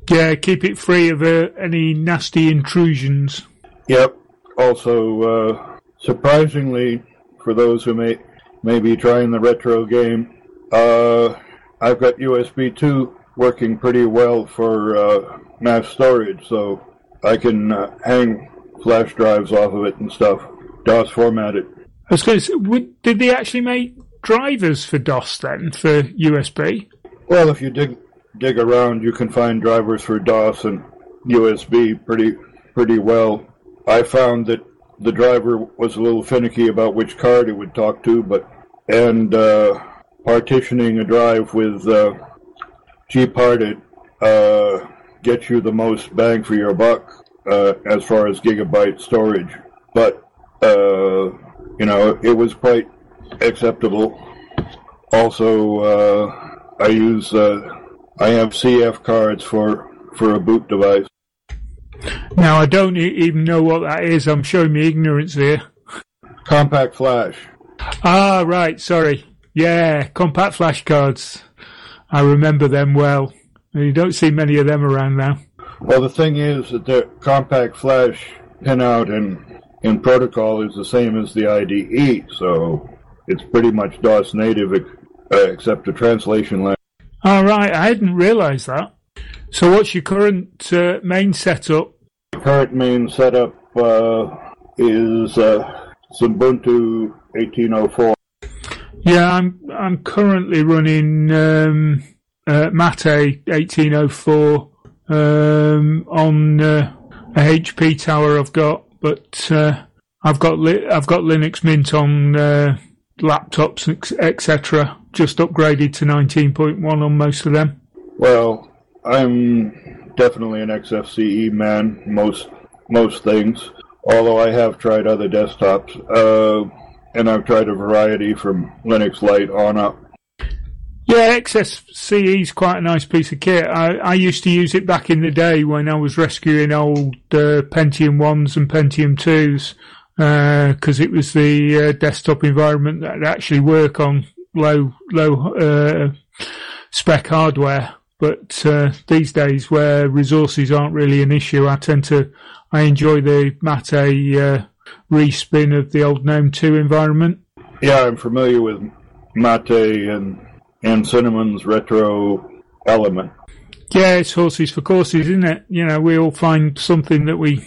Yeah, keep it free of uh, any nasty intrusions. Yep. Also, uh, surprisingly, for those who may may be trying the retro game, uh, I've got USB 2 working pretty well for uh, mass storage, so I can uh, hang flash drives off of it and stuff, DOS formatted. I was going to say, did they actually make drivers for DOS then, for USB? Well, if you dig dig around, you can find drivers for DOS and USB pretty pretty well. I found that the driver was a little finicky about which card it would talk to, but and uh, partitioning a drive with uh, gparted uh, gets you the most bang for your buck uh, as far as gigabyte storage. But uh, you know, it was quite acceptable. Also, uh, I use uh, I have CF cards for for a boot device. Now, I don't even know what that is. I'm showing me ignorance here. Compact flash. Ah, right, sorry. Yeah, compact flash cards. I remember them well. You don't see many of them around now. Well, the thing is that the compact flash pinout in in protocol is the same as the IDE, so it's pretty much DOS native uh, except the translation language. All right, I hadn't realised that. So, what's your current uh, main setup? current main setup uh, is uh, Ubuntu 1804. Yeah, I'm I'm currently running um, uh, Mate 1804 um, on uh, a HP tower I've got, but uh, I've got li- I've got Linux Mint on uh, laptops etc. Just upgraded to 19.1 on most of them. Well, I'm definitely an XFCE man. Most most things, although I have tried other desktops, uh, and I've tried a variety from Linux Lite on up. Yeah, XFCE is quite a nice piece of kit. I, I used to use it back in the day when I was rescuing old uh, Pentium 1s and Pentium 2s because uh, it was the uh, desktop environment that actually work on low low uh, spec hardware. But uh, these days, where resources aren't really an issue, I tend to I enjoy the Mate uh, respin of the old GNOME 2 environment. Yeah, I'm familiar with Mate and and Cinnamon's retro element. Yeah, it's horses for courses, isn't it? You know, we all find something that we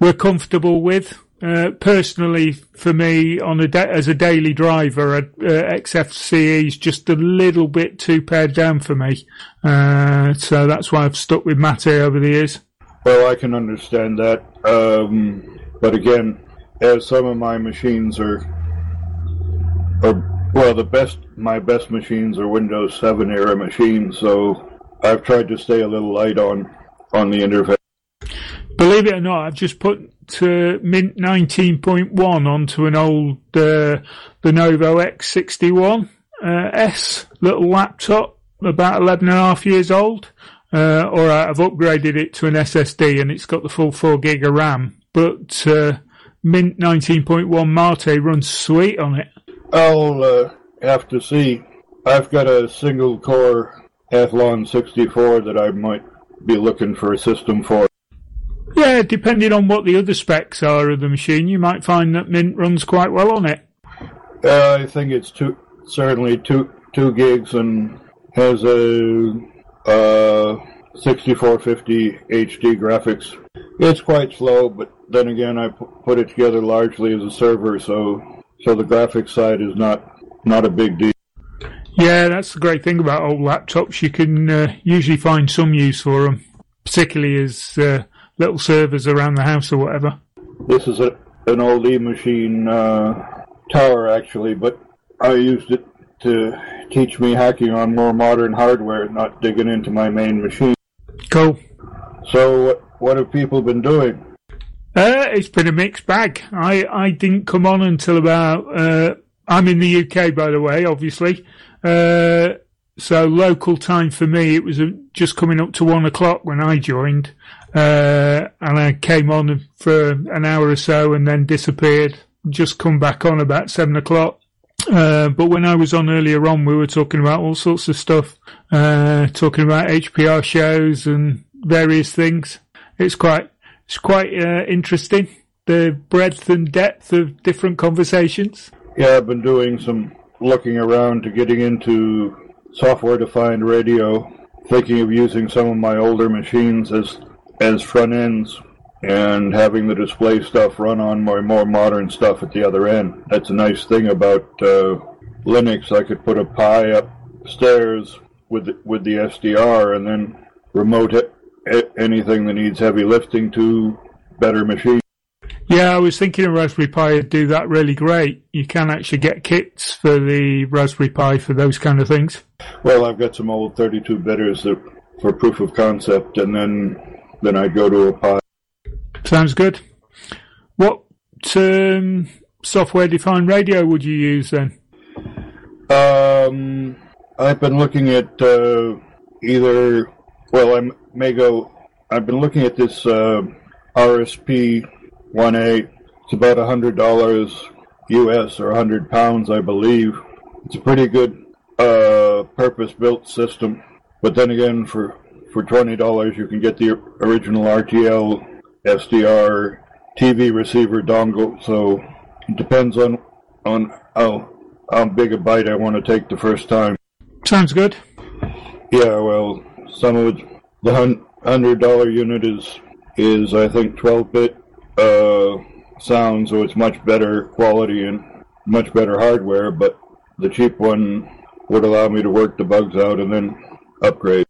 we're comfortable with. Uh, personally, for me, on a da- as a daily driver, uh, XFCE is just a little bit too pared down for me. Uh, so that's why I've stuck with Mate over the years. Well, I can understand that. Um, but again, as some of my machines are, are well, the best my best machines are Windows 7 era machines, so I've tried to stay a little light on on the interface. Believe it or not, I've just put uh, Mint 19.1 onto an old uh, Lenovo X61 uh, S little laptop, about 11 and a half years old. Uh, or I've upgraded it to an SSD and it's got the full 4 gig of RAM. But uh, Mint 19.1 Mate runs sweet on it. I'll uh, have to see. I've got a single core Athlon 64 that I might be looking for a system for. Yeah, depending on what the other specs are of the machine, you might find that Mint runs quite well on it. Uh, I think it's two, certainly two two gigs and has a uh, 6450 HD graphics. It's quite slow, but then again, I put it together largely as a server, so so the graphics side is not not a big deal. Yeah, that's the great thing about old laptops. You can uh, usually find some use for them, particularly as uh, little servers around the house or whatever. This is a, an old E machine uh, tower, actually, but I used it to teach me hacking on more modern hardware, not digging into my main machine. Cool. So, what, what have people been doing? Uh, it's been a mixed bag. I, I didn't come on until about. Uh, I'm in the UK, by the way, obviously. Uh, so local time for me, it was just coming up to one o'clock when I joined, uh, and I came on for an hour or so and then disappeared. Just come back on about seven o'clock. Uh, but when I was on earlier on, we were talking about all sorts of stuff, uh, talking about HPR shows and various things. It's quite, it's quite uh, interesting the breadth and depth of different conversations. Yeah, I've been doing some looking around to getting into software defined radio, thinking of using some of my older machines as as front ends and having the display stuff run on my more modern stuff at the other end. That's a nice thing about uh, Linux. I could put a Pi upstairs with the, with the SDR and then remote it, anything that needs heavy lifting to better machines. Yeah, I was thinking a Raspberry Pi would do that really great. You can actually get kits for the Raspberry Pi for those kind of things. Well, I've got some old 32 bitters for proof of concept, and then then I'd go to a Pi. Sounds good. What um, software defined radio would you use then? Um, I've been looking at uh, either. Well, I may go. I've been looking at this uh, RSP 1A. It's about a hundred dollars US or a hundred pounds, I believe. It's a pretty good uh, purpose-built system. But then again, for for twenty dollars, you can get the original RTL SDR TV receiver dongle. So it depends on on how how big a bite I want to take the first time. Sounds good. Yeah, well, some of it, the hundred dollar unit is is I think 12-bit uh, sound, so it's much better quality and much better hardware. But the cheap one would allow me to work the bugs out and then upgrade.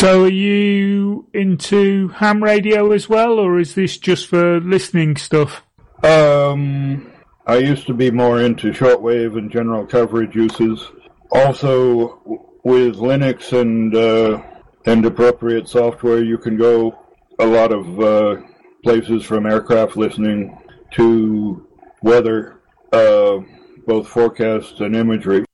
So, are you into ham radio as well, or is this just for listening stuff? Um, I used to be more into shortwave and general coverage uses. Also, with Linux and uh, and appropriate software, you can go a lot of uh, places from aircraft listening to weather, uh, both forecasts and imagery.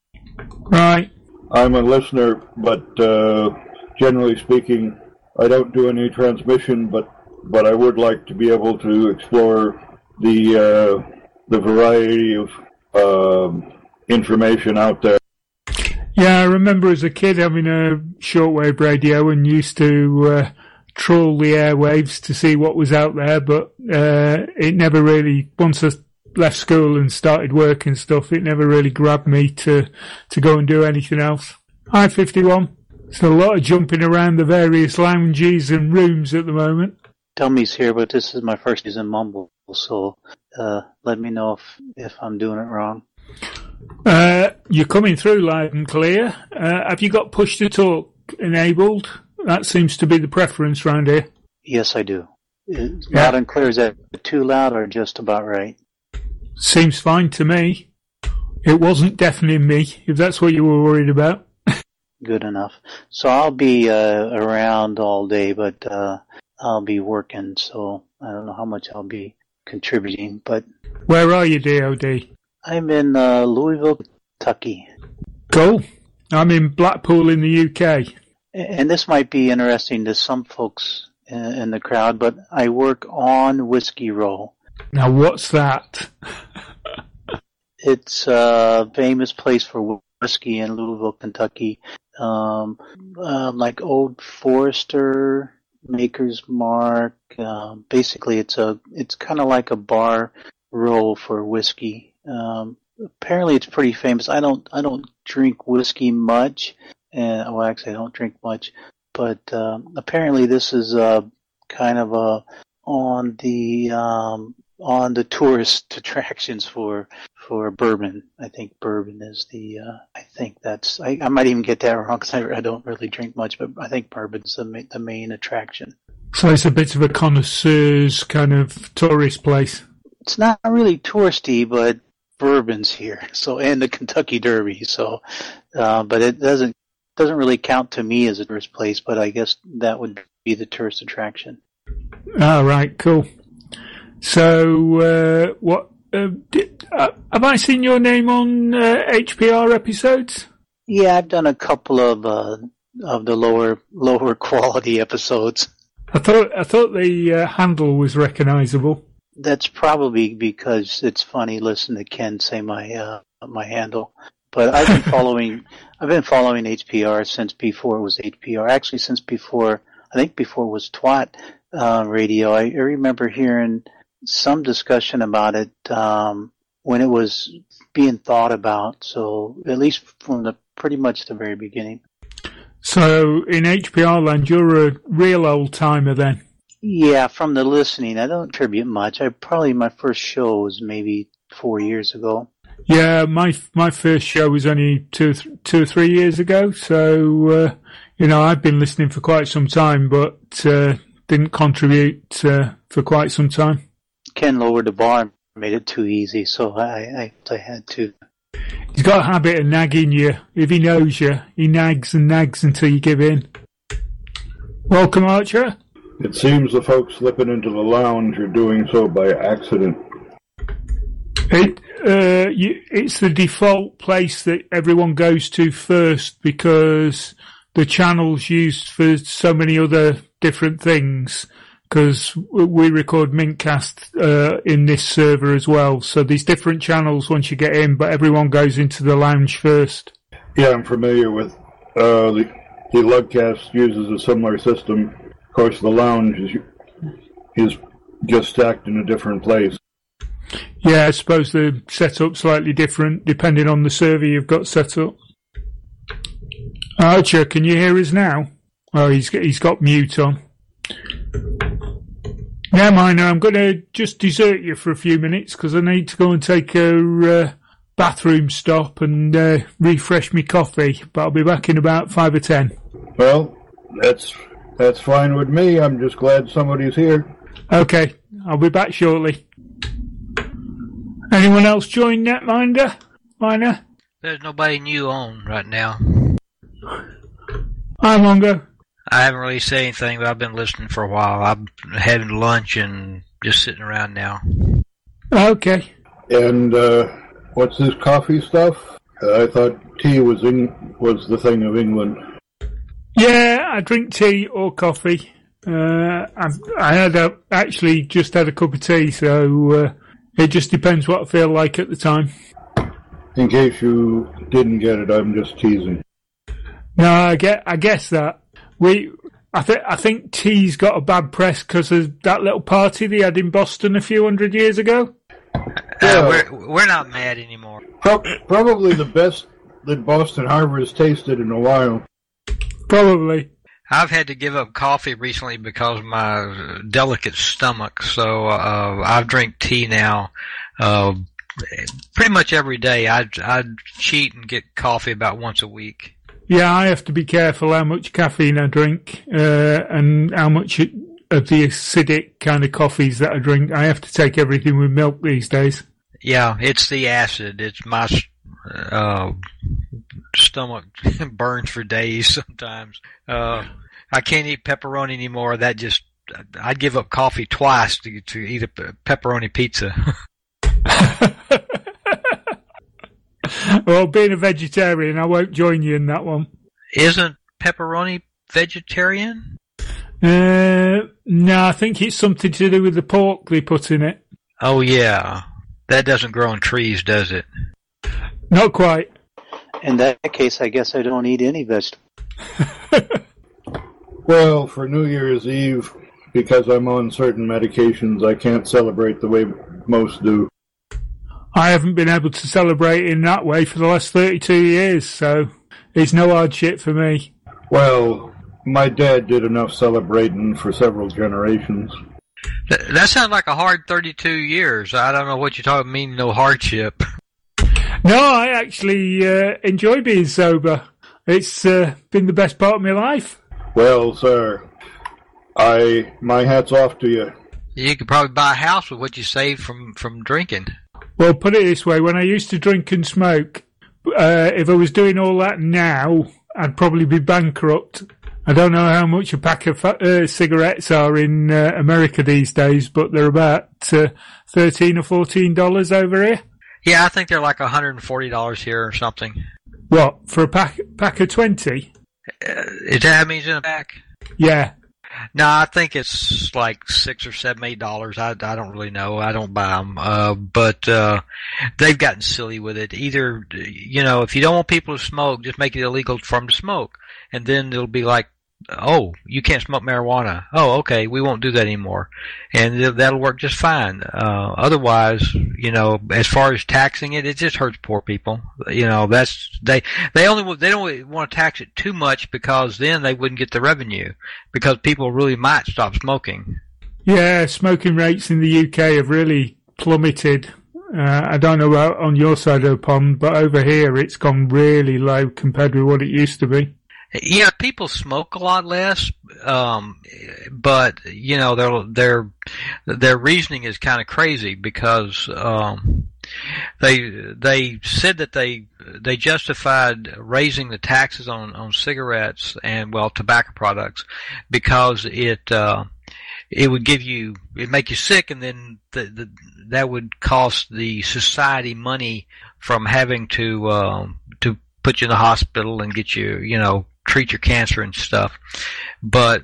Right. I'm a listener, but uh, generally speaking, I don't do any transmission. But but I would like to be able to explore the uh, the variety of um, information out there. Yeah, I remember as a kid having a shortwave radio and used to uh, trawl the airwaves to see what was out there, but uh, it never really, once I left school and started work and stuff, it never really grabbed me to, to go and do anything else. Hi, 51. There's a lot of jumping around the various lounges and rooms at the moment. Dummy's here, but this is my first use in Mumble, so uh, let me know if, if I'm doing it wrong. Uh, you're coming through loud and clear. Uh, have you got push to talk enabled? That seems to be the preference round here. Yes, I do. Is Yeah. Loud and clear. Is that too loud or just about right? Seems fine to me. It wasn't deafening me, if that's what you were worried about. Good enough. So I'll be uh, around all day, but uh, I'll be working, so I don't know how much I'll be contributing. But Where are you, DOD? I'm in uh, Louisville, Kentucky. Cool. I'm in Blackpool in the UK. And this might be interesting to some folks in in the crowd, but I work on Whiskey Row. Now, what's that? It's a famous place for whiskey in Louisville, Kentucky. Um, uh, like Old Forester, Maker's Mark. Um, basically, it's a it's kind of like a bar row for whiskey. Um, apparently, it's pretty famous. I don't I don't drink whiskey much, and well, actually, I don't drink much. But um, apparently, this is uh, kind of a on the um, on the tourist attractions for for bourbon. I think bourbon is the. Uh, I think that's. I, I might even get that wrong because I, I don't really drink much, but I think bourbon's the ma- the main attraction. So it's a bit of a connoisseur's kind of tourist place. It's not really touristy, but bourbon's here. So and the Kentucky Derby. So, uh, but it doesn't doesn't really count to me as a tourist place. But I guess that would be the tourist attraction. All right, cool. So, uh, what uh, did, uh, have I seen your name on uh, HPR episodes? Yeah, I've done a couple of uh, of the lower lower quality episodes. I thought I thought the uh, handle was recognisable. That's probably because it's funny listening to Ken say my uh, my handle. But I've been following I've been following HPR since before it was HPR. Actually, since before I think before it was Twat uh, radio. I, I remember hearing some discussion about it um, when it was being thought about. So at least from the pretty much the very beginning. So in HPR land, you're a real old timer then. Yeah, from the listening, I don't contribute much. I probably my first show was maybe four years ago. Yeah, my my first show was only two th- two or three years ago. So uh, you know, I've been listening for quite some time, but uh, didn't contribute uh, for quite some time. Ken lowered the bar and made it too easy, so I I, I had to. He's got a habit of nagging you. If he knows you, he nags and nags until you give in. Welcome, Archer. It seems the folks slipping into the lounge are doing so by accident. It, uh, you, it's the default place that everyone goes to first because the channel's used for so many other different things. Because we record Mintcast uh, in this server as well, so there's different channels once you get in, but everyone goes into the lounge first. Yeah, I'm familiar with uh, the the Lugcast uses a similar system. Of course, the lounge is is just stacked in a different place. Yeah, I suppose the setup's slightly different depending on the server you've got set up. Archer, can you hear us now? Oh, he's got, he's got mute on. Now, mind, I'm going to just desert you for a few minutes because I need to go and take a uh, bathroom stop and uh, refresh my coffee. But I'll be back in about five or ten. Well, that's that's fine with me. I'm just glad somebody's here. Okay, I'll be back shortly. Anyone else join Netminer? Miner? There's nobody new on right now. Hi, Mongo. I haven't really said anything, but I've been listening for a while. I'm having lunch and just sitting around now. Okay. And uh, what's this coffee stuff? I thought tea was in was the thing of England. Yeah, I drink tea or coffee. Uh, I, I had a, actually just had a cup of tea, so uh, it just depends what I feel like at the time. In case you didn't get it, I'm just teasing. No, I get, I guess that we, I think, I think tea's got a bad press because of that little party they had in Boston a few hundred years ago. Uh, we're we're not mad anymore. Pro- probably the best that Boston Harbor has tasted in a while. Probably. I've had to give up coffee recently because of my delicate stomach, so uh, I drink tea now. Uh, pretty much every day. I I cheat and get coffee about once a week. Yeah, I have to be careful how much caffeine I drink uh, and how much it, of the acidic kind of coffees that I drink. I have to take everything with milk these days. Yeah, it's the acid. It's my uh, stomach burns for days sometimes. Uh, I can't eat pepperoni anymore. That just I'd give up coffee twice to to eat a pepperoni pizza. well, being a vegetarian, I won't join you in that one. Isn't pepperoni vegetarian? Uh, no, I think it's something to do with the pork they put in it. Oh yeah, that doesn't grow on trees, does it? Not quite. In that case, I guess I don't eat any vegetables. Well, for New Year's Eve, because I'm on certain medications, I can't celebrate the way most do. I haven't been able to celebrate in that way for the last 32 years, so it's no hardship for me. Well, my dad did enough celebrating for several generations. That, that sounds like a hard 32 years. I don't know what you're talking mean, no hardship. No, I actually uh, enjoy being sober. It's uh, been the best part of my life. Well, sir, I my hat's off to you. You could probably buy a house with what you saved from, from drinking. Well, put it this way: when I used to drink and smoke, uh, if I was doing all that now, I'd probably be bankrupt. I don't know how much a pack of uh, cigarettes are in uh, America these days, but they're about uh, thirteen or fourteen dollars over here. Yeah, I think they're like $140 here or something. What for a pack pack of twenty? Uh, is that how many's in a pack? Yeah, No, I think it's like six or seven, eight dollars. I, I don't really know. I don't buy them. Uh, but, uh, they've gotten silly with it. Either, you know, if you don't want people to smoke, just make it illegal for them to smoke. And then it'll be like, oh, you can't smoke marijuana. Oh, okay, we won't do that anymore. And that'll work just fine. Uh, otherwise, you know, as far as taxing it, it just hurts poor people. You know, that's, they, they only, they don't want to tax it too much because then they wouldn't get the revenue because people really might stop smoking. yeah. Smoking rates in the UK have really plummeted. Uh, I don't know about on your side of the pond, but over here it's gone really low compared with what it used to be. Yeah, people smoke a lot less, um, but you know their their their reasoning is kind of crazy because um, they they said that they they justified raising the taxes on on cigarettes and well tobacco products because it uh, it would give you it make you sick and then the, the, that would cost the society money from having to um, to put you in the hospital and get you you know treat your cancer and stuff. But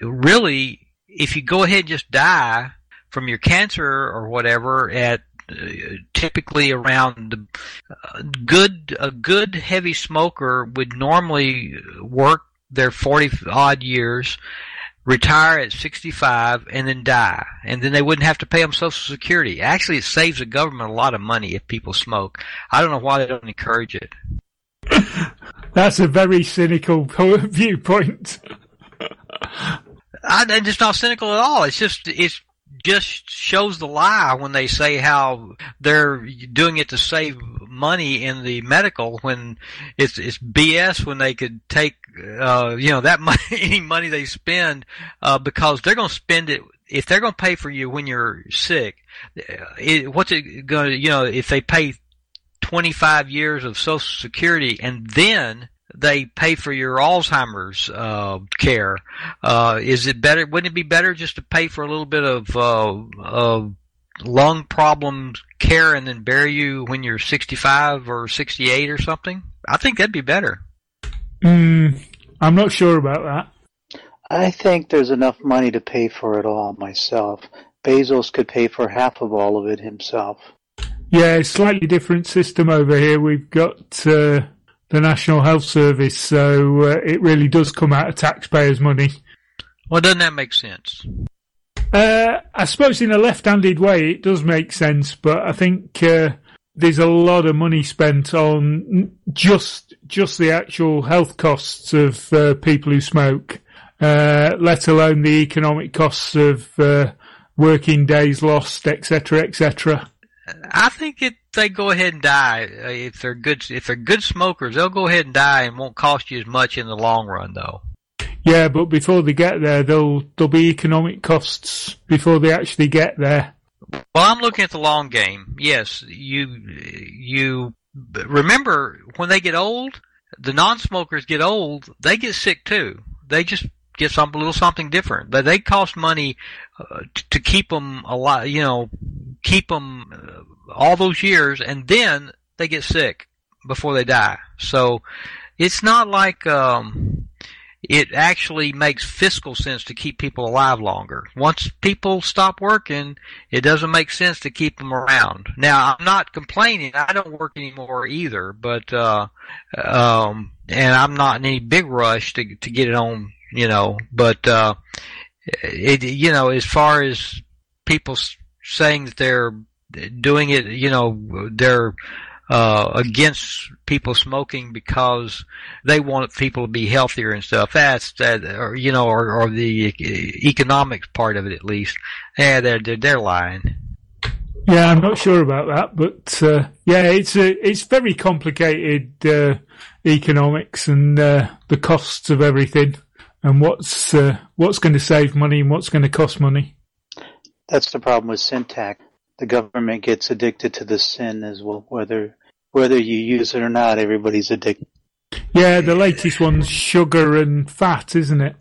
really, if you go ahead and just die from your cancer or whatever at uh, typically around the uh, good a good heavy smoker would normally work their 40 odd years retire at 65 and then die. And then they wouldn't have to pay them social security. Actually it saves the government a lot of money if people smoke. I don't know why they don't encourage it That's a very cynical viewpoint. I, it's not cynical at all. It's just it's just shows the lie when they say how they're doing it to save money in the medical when it's it's BS when they could take uh you know that money any money they spend uh because they're going to spend it if they're going to pay for you when you're sick it, what's it going to you know if they pay 25 years of social security and then they pay for your Alzheimer's uh, care. Uh, is it better? Wouldn't it be better just to pay for a little bit of uh, of lung problems care and then bury you when you're 65 or 68 or something? I think that'd be better. Mm, I'm not sure about that. I think there's enough money to pay for it all myself. Bezos could pay for half of all of it himself. Yeah, slightly different system over here. We've got uh, the National Health Service, so uh, it really does come out of taxpayers' money. Well, doesn't that make sense? Uh, I suppose in a left-handed way it does make sense, but I think uh, there's a lot of money spent on just just the actual health costs of uh, people who smoke, uh, let alone the economic costs of uh, working days lost, etc., etc. I think if they go ahead and die, uh, if they're good, if they're good smokers, they'll go ahead and die and won't cost you as much in the long run, though. Yeah, but before they get there, there'll there'll be economic costs before they actually get there. Well, I'm looking at the long game. Yes, you you remember when they get old, the non-smokers get old, they get sick too. They just get some a little something different, but they cost money uh, to, to keep them alive. You know, keep them uh, all those years, and then they get sick before they die. So it's not like um, it actually makes fiscal sense to keep people alive longer. Once people stop working, it doesn't make sense to keep them around. Now, I'm not complaining. I don't work anymore either, but, uh, um, and I'm not in any big rush to, to get it on, you know, but, uh, it, you know, as far as people saying that they're doing it, you know, they're, uh, against people smoking because they want people to be healthier and stuff. That's that, or you know, or, or the economics part of it at least. Yeah, they're they're, they're lying. Yeah, I'm not sure about that, but uh, yeah, it's a, it's very complicated uh, economics and uh, the costs of everything, and what's uh, what's going to save money and what's going to cost money. That's the problem with sin tax. The government gets addicted to the sin as well, whether whether you use it or not, everybody's addicted. Yeah, the latest one's sugar and fat, isn't it?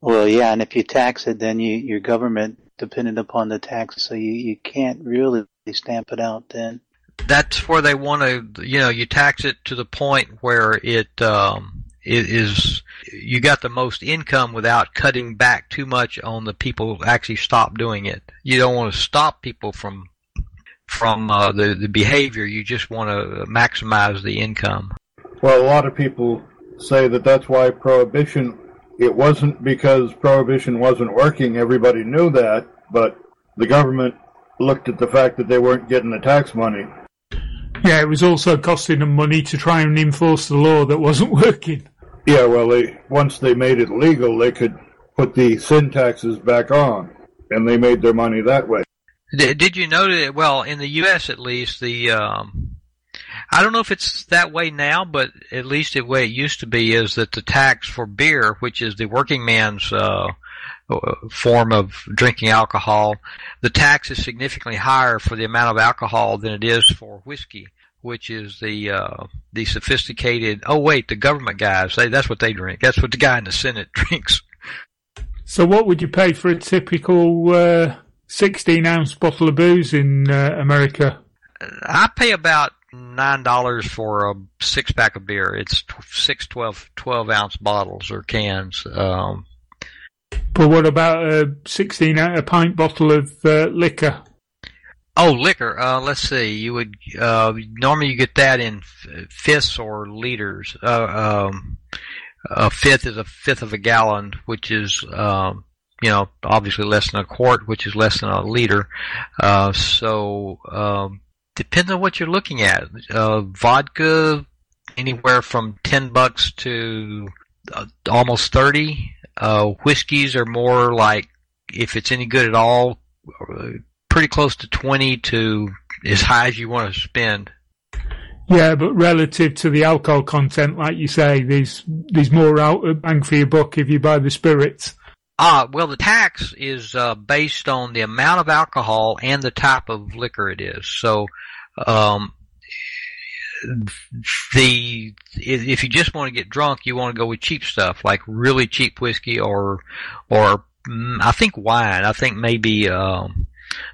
Well, yeah, and if you tax it, then you, your government dependent upon the tax, so you, you can't really stamp it out then. That's where they want to, you know, you tax it to the point where it, um, it is, you got the most income without cutting back too much on the people who actually stop doing it. You don't want to stop people from from uh, the the behavior. You just want to maximize the income. Well, a lot of people say that that's why prohibition. It wasn't because prohibition wasn't working. Everybody knew that, but the government looked at the fact that they weren't getting the tax money. Yeah, it was also costing them money to try and enforce the law that wasn't working. Yeah, well, they once they made it legal, they could put the sin taxes back on, and they made their money that way. Did you know that? Well, in the U.S. at least, the um, I don't know if it's that way now, but at least the way it used to be is that the tax for beer, which is the working man's uh, form of drinking alcohol, the tax is significantly higher for the amount of alcohol than it is for whiskey, which is the uh, the sophisticated. Oh wait, the government guys, they, that's what they drink. That's what the guy in the Senate drinks. So, what would you pay for a typical? Uh 16 ounce bottle of booze in uh, America? I pay about nine dollars for a six pack of beer. It's six 12, 12 ounce bottles or cans. Um, but what about a sixteen a pint bottle of uh, liquor? Oh, liquor. Uh, let's see. You would uh, normally you get that in fifths or liters. Uh, um, a fifth is a fifth of a gallon, which is um, you know, obviously less than a quart, which is less than a liter. Uh, so, um, depends on what you're looking at. Uh, vodka, anywhere from 10 bucks to uh, almost 30. Uh, whiskeys are more like, if it's any good at all, pretty close to 20 to as high as you want to spend. Yeah, but relative to the alcohol content, like you say, there's there's more out of bang for your buck if you buy the spirits. Ah, well, the tax is uh, based on the amount of alcohol and the type of liquor it is. So, um, the if you just want to get drunk, you want to go with cheap stuff like really cheap whiskey or or mm, I think wine. I think maybe um,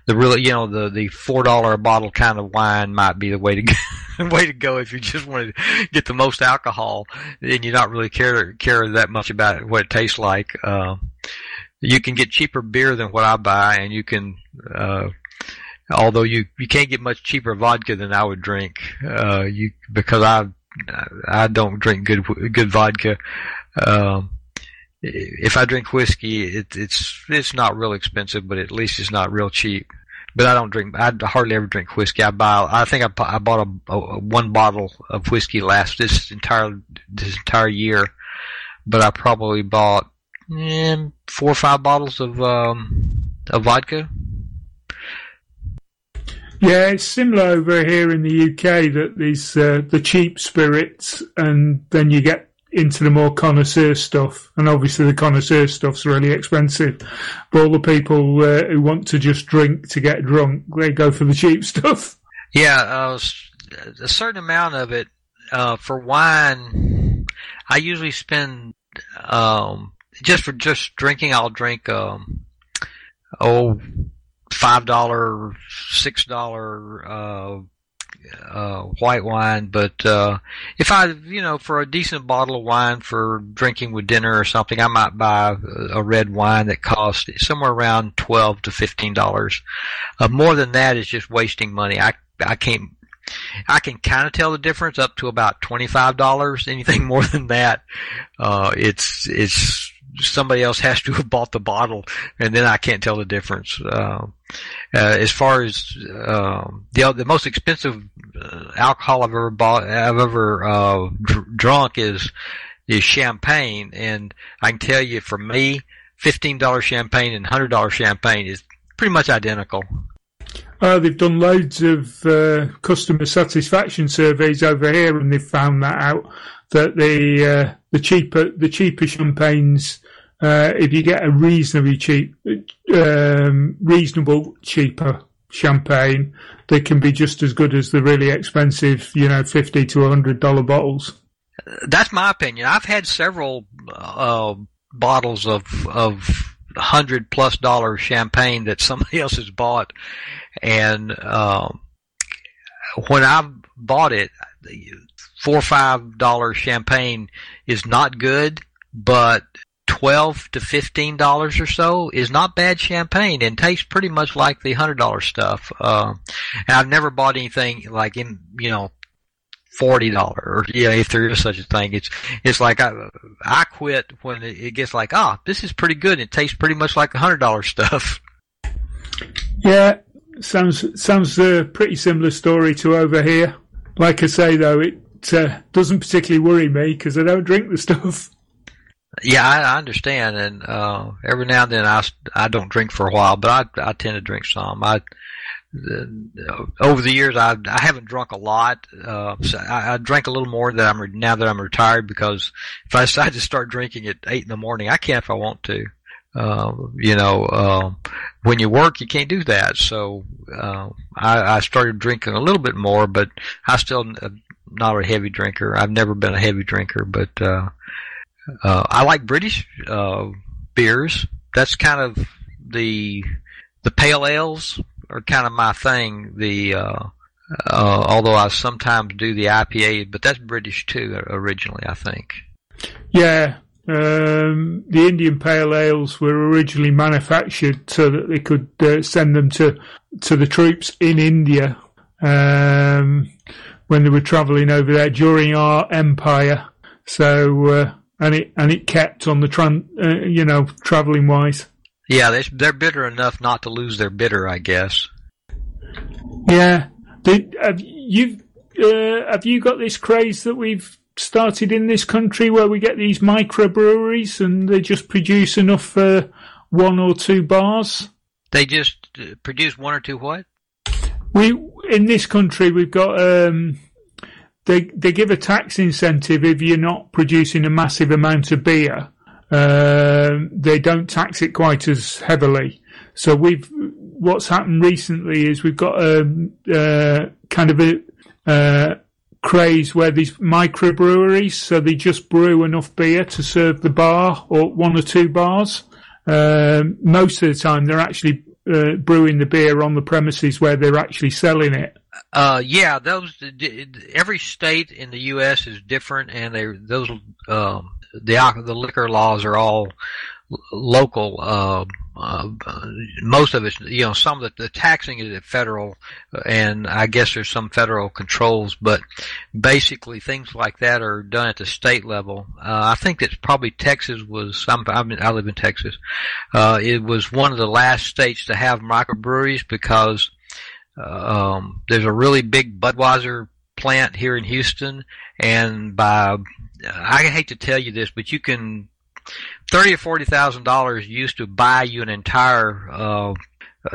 the really you know the the four dollar a bottle kind of wine might be the way to go, way to go if you just want to get the most alcohol and you not really care care that much about what it tastes like. Uh, you can get cheaper beer than what I buy, and you can. Uh, although you you can't get much cheaper vodka than I would drink. Uh, you because I I don't drink good good vodka. Um, if I drink whiskey, it, it's it's not real expensive, but at least it's not real cheap. But I don't drink. I hardly ever drink whiskey. I buy. I think I, I bought a, a one bottle of whiskey last this entire this entire year, but I probably bought eh, four or five bottles of um, of vodka. Yeah, it's similar over here in the UK that these uh, the cheap spirits, and then you get into the more connoisseur stuff, and obviously the connoisseur stuff's really expensive. But all the people uh, who want to just drink to get drunk, they go for the cheap stuff. Yeah, uh, a certain amount of it uh, for wine. I usually spend um, just for just drinking. I'll drink um, oh five dollar, six dollar uh, white wine. But uh, if I, you know, for a decent bottle of wine for drinking with dinner or something, I might buy a red wine that costs somewhere around twelve to fifteen dollars. Uh, more than that is just wasting money. I I can't. I can kind of tell the difference up to about twenty five dollars. Anything more than that, uh, it's it's somebody else has to have bought the bottle, and then I can't tell the difference. Uh, uh, as far as uh, the the most expensive uh, alcohol I've ever bought, I've ever uh, dr- drunk is is champagne, and I can tell you, for me, fifteen dollar champagne and hundred dollar champagne is pretty much identical. Uh, they've done loads of uh, customer satisfaction surveys over here, and they've found that out that the uh, the cheaper the cheaper champagnes, uh, if you get a reasonably cheap, um, reasonable cheaper champagne, they can be just as good as the really expensive, you know, fifty to hundred dollar bottles. That's my opinion. I've had several uh, bottles of of hundred plus dollar champagne that somebody else has bought, and um, when I bought it, four or five dollar champagne is not good, but twelve to fifteen dollars or so is not bad champagne and tastes pretty much like the hundred dollar stuff. Uh, and I've never bought anything like in you know forty dollar or yeah if there is such a thing. It's it's like I I quit when it gets like ah this is pretty good. It tastes pretty much like the hundred dollar stuff. Yeah, sounds sounds a pretty similar story to over here. Like I say though, it uh, doesn't particularly worry me because I don't drink the stuff. Yeah, I, I understand, and uh, every now and then I, I don't drink for a while, but I I tend to drink some. I uh, over the years I I haven't drunk a lot. Uh, so I, I drank a little more that I'm now that I'm retired because if I decide to start drinking at eight in the morning, I can if I want to. Uh, you know, uh, when you work, you can't do that. So uh, I, I started drinking a little bit more, but I still not a heavy drinker. I've never been a heavy drinker, but uh, uh, I like British uh, beers. That's kind of the the pale ales are kind of my thing. The uh, uh, although I sometimes do the IPA, but that's British too originally, I think. Yeah, um, the Indian Pale Ales were originally manufactured so that they could uh, send them to to the troops in India um, when they were travelling over there during our empire. So uh, and it and it kept on the tran- uh, you know travelling wise. Yeah, they, they're bitter enough not to lose their bitter, I guess. Yeah, Did, have you uh, have you got this craze that we've started in this country where we get these microbreweries and they just produce enough for one or two bars? They just uh, produce one or two what? We in this country we've got um, they they give a tax incentive if you're not producing a massive amount of beer. Um, they don't tax it quite as heavily. So we've what's happened recently is we've got a um, uh, kind of a uh, craze where these microbreweries, so they just brew enough beer to serve the bar or one or two bars. Um, most of the time, they're actually uh, brewing the beer on the premises where they're actually selling it. Uh, yeah, those every state in the U.S. is different, and they those um, the the liquor laws are all local. Uh, uh, most of it, you know, some of the, the taxing is at federal, and I guess there's some federal controls, but basically things like that are done at the state level. Uh, I think that probably Texas was. I'm, I'm I live in Texas. Uh, it was one of the last states to have microbreweries because um, there's a really big Budweiser plant here in Houston, and by I hate to tell you this, but you can thirty or forty thousand dollars used to buy you an entire uh,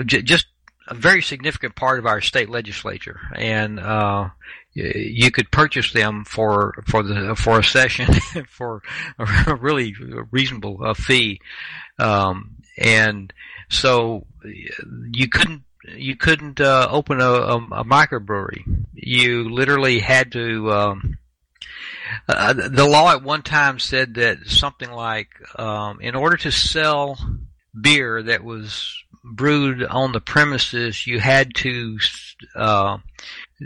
j- just a very significant part of our state legislature, and uh, you could purchase them for for the for a session for a really reasonable uh, fee, um, and so you couldn't you couldn't uh, open a, a, a microbrewery. You literally had to. Um, uh, the law at one time said that something like, um, in order to sell beer that was brewed on the premises, you had to uh,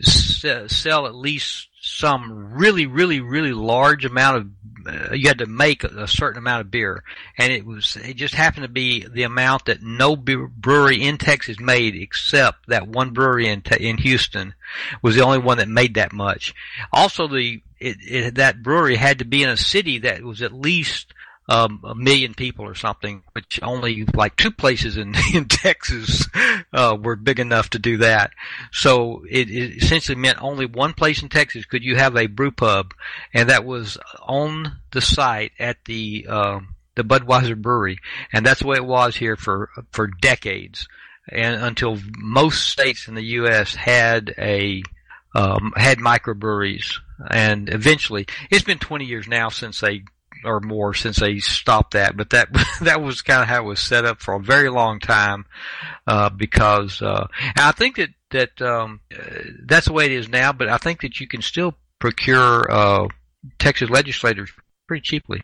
sell at least some really, really, really large amount of. Uh, you had to make a certain amount of beer, and it was it just happened to be the amount that no brewery in Texas made, except that one brewery in in Houston was the only one that made that much. Also, the it, it, that brewery had to be in a city that was at least um, a million people or something, which only like two places in, in Texas uh, were big enough to do that. So it, it, essentially meant only one place in Texas could you have a brew pub, and that was on the site at the um, the Budweiser brewery, and that's the way it was here for for decades, and until most states in the U.S. had a um, had microbreweries, and eventually, it's been 20 years now since they or more since they stopped that, but that that was kind of how it was set up for a very long time, uh, because uh, I think that that um, that's the way it is now. But I think that you can still procure uh, Texas legislators pretty cheaply.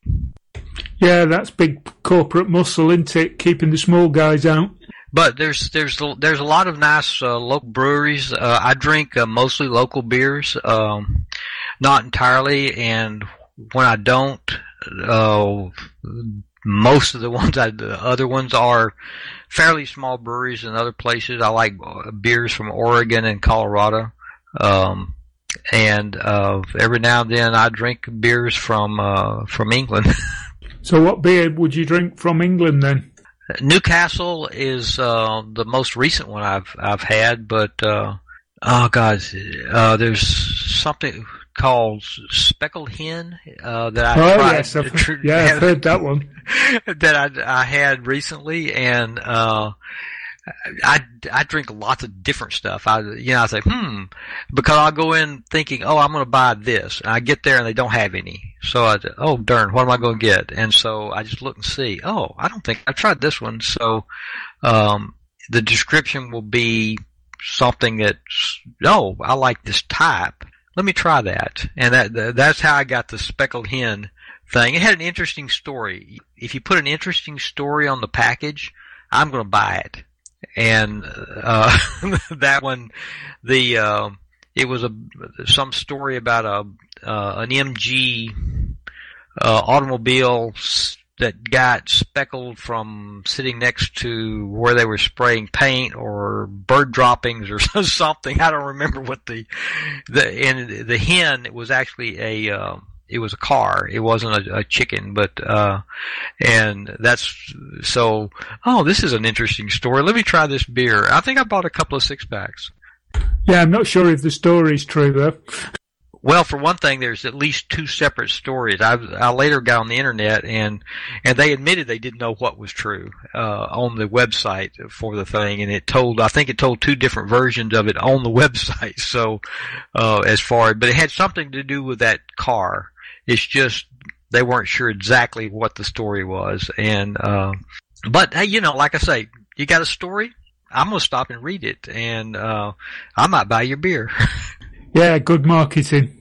Yeah, that's big corporate muscle, isn't it? Keeping the small guys out. But there's there's there's a lot of nice uh, local breweries. Uh, I drink uh, mostly local beers, um, not entirely, and when I don't, uh, most of the ones I, the other ones are fairly small breweries in other places. I like uh, beers from Oregon and Colorado. Um, and uh, every now and then I drink beers from uh, from England. so, what beer would you drink from England then? Newcastle is uh, the most recent one I've I've had, but uh, oh god, uh, there's something called Speckled Hen uh, that I oh, tried. Yes, I've, tr- yeah, I've heard that one. that I, I had recently, and uh, I, I drink lots of different stuff. I you know I say hmm because I'll go in thinking oh I'm going to buy this, and I get there and they don't have any. So I oh darn what am I going to get? And so I just look and see oh I don't think I tried this one. So um, the description will be something that's oh I like this type let me try that. And that that's how I got the speckled hen thing. It had an interesting story. If you put an interesting story on the package, I'm going to buy it. And uh, that one, the uh, it was a some story about a uh, an MG uh, automobile that got speckled from sitting next to where they were spraying paint or bird droppings or something. I don't remember what the the and the hen it was actually a uh, it was a car. It wasn't a, a chicken, but uh, and that's so. Oh, this is an interesting story. Let me try this beer. I think I bought a couple of six packs. Yeah, I'm not sure if the story's true though. Well, for one thing, there's at least two separate stories. I, I later got on the internet and and they admitted they didn't know what was true uh, on the website for the thing, and it told I think it told two different versions of it on the website. So uh, as far, but it had something to do with that car. It's just they weren't sure exactly what the story was, and uh, but hey, you know, like I say, you got a story. I'm gonna stop and read it, and uh, I might buy your beer. Yeah, good marketing.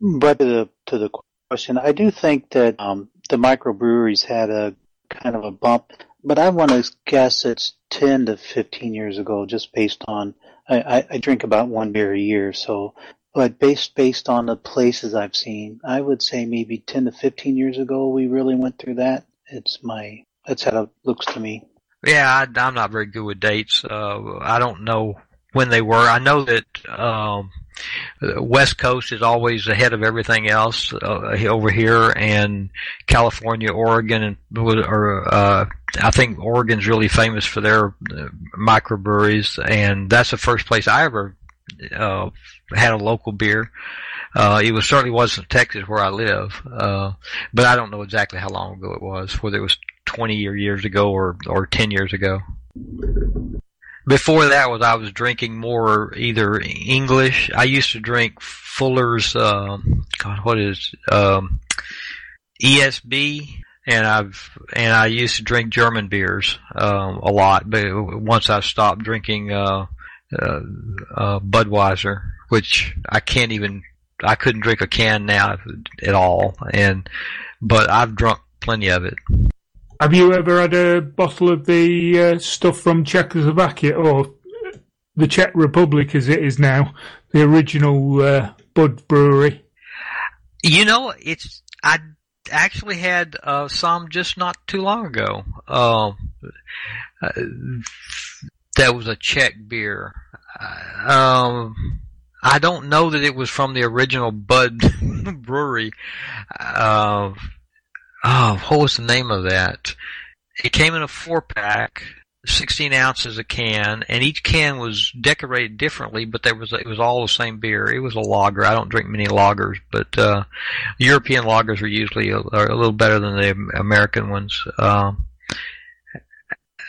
But to the to the question, I do think that um, the microbreweries had a kind of a bump, but I want to guess it's ten to fifteen years ago, just based on I, I, drink about one beer a year, so but based based on the places I've seen, I would say maybe ten to fifteen years ago we really went through that. It's my that's how it looks to me. Yeah, I, I'm not very good with dates. Uh, I don't know when they were. I know that um, West Coast is always ahead of everything else uh, over here, and California, Oregon, and or uh, I think Oregon's really famous for their uh, microbreweries, and that's the first place I ever uh, had a local beer. Uh, it was certainly wasn't Texas where I live, uh, but I don't know exactly how long ago it was, whether it was 20 years ago or, or 10 years ago. Before that was I was drinking more either English. I used to drink Fuller's, um, God, what is, um, ESB, and I've and I used to drink German beers um, a lot, but once I stopped drinking uh, uh, uh, Budweiser, which I can't even I couldn't drink a can now at all, and but I've drunk plenty of it. Have you ever had a bottle of the uh, stuff from Czechoslovakia or the Czech Republic as it is now, the original uh, Bud Brewery? You know, it's I actually had uh, some just not too long ago. Um, uh, that was a Czech beer. Um, I don't know that it was from the original Bud Brewery. Oh, what was the name of that? It came in a four pack, 16 ounces a can, and each can was decorated differently, but there was, it was all the same beer. It was a lager. I don't drink many lagers, but, uh, European lagers are usually a, are a little better than the American ones. Um,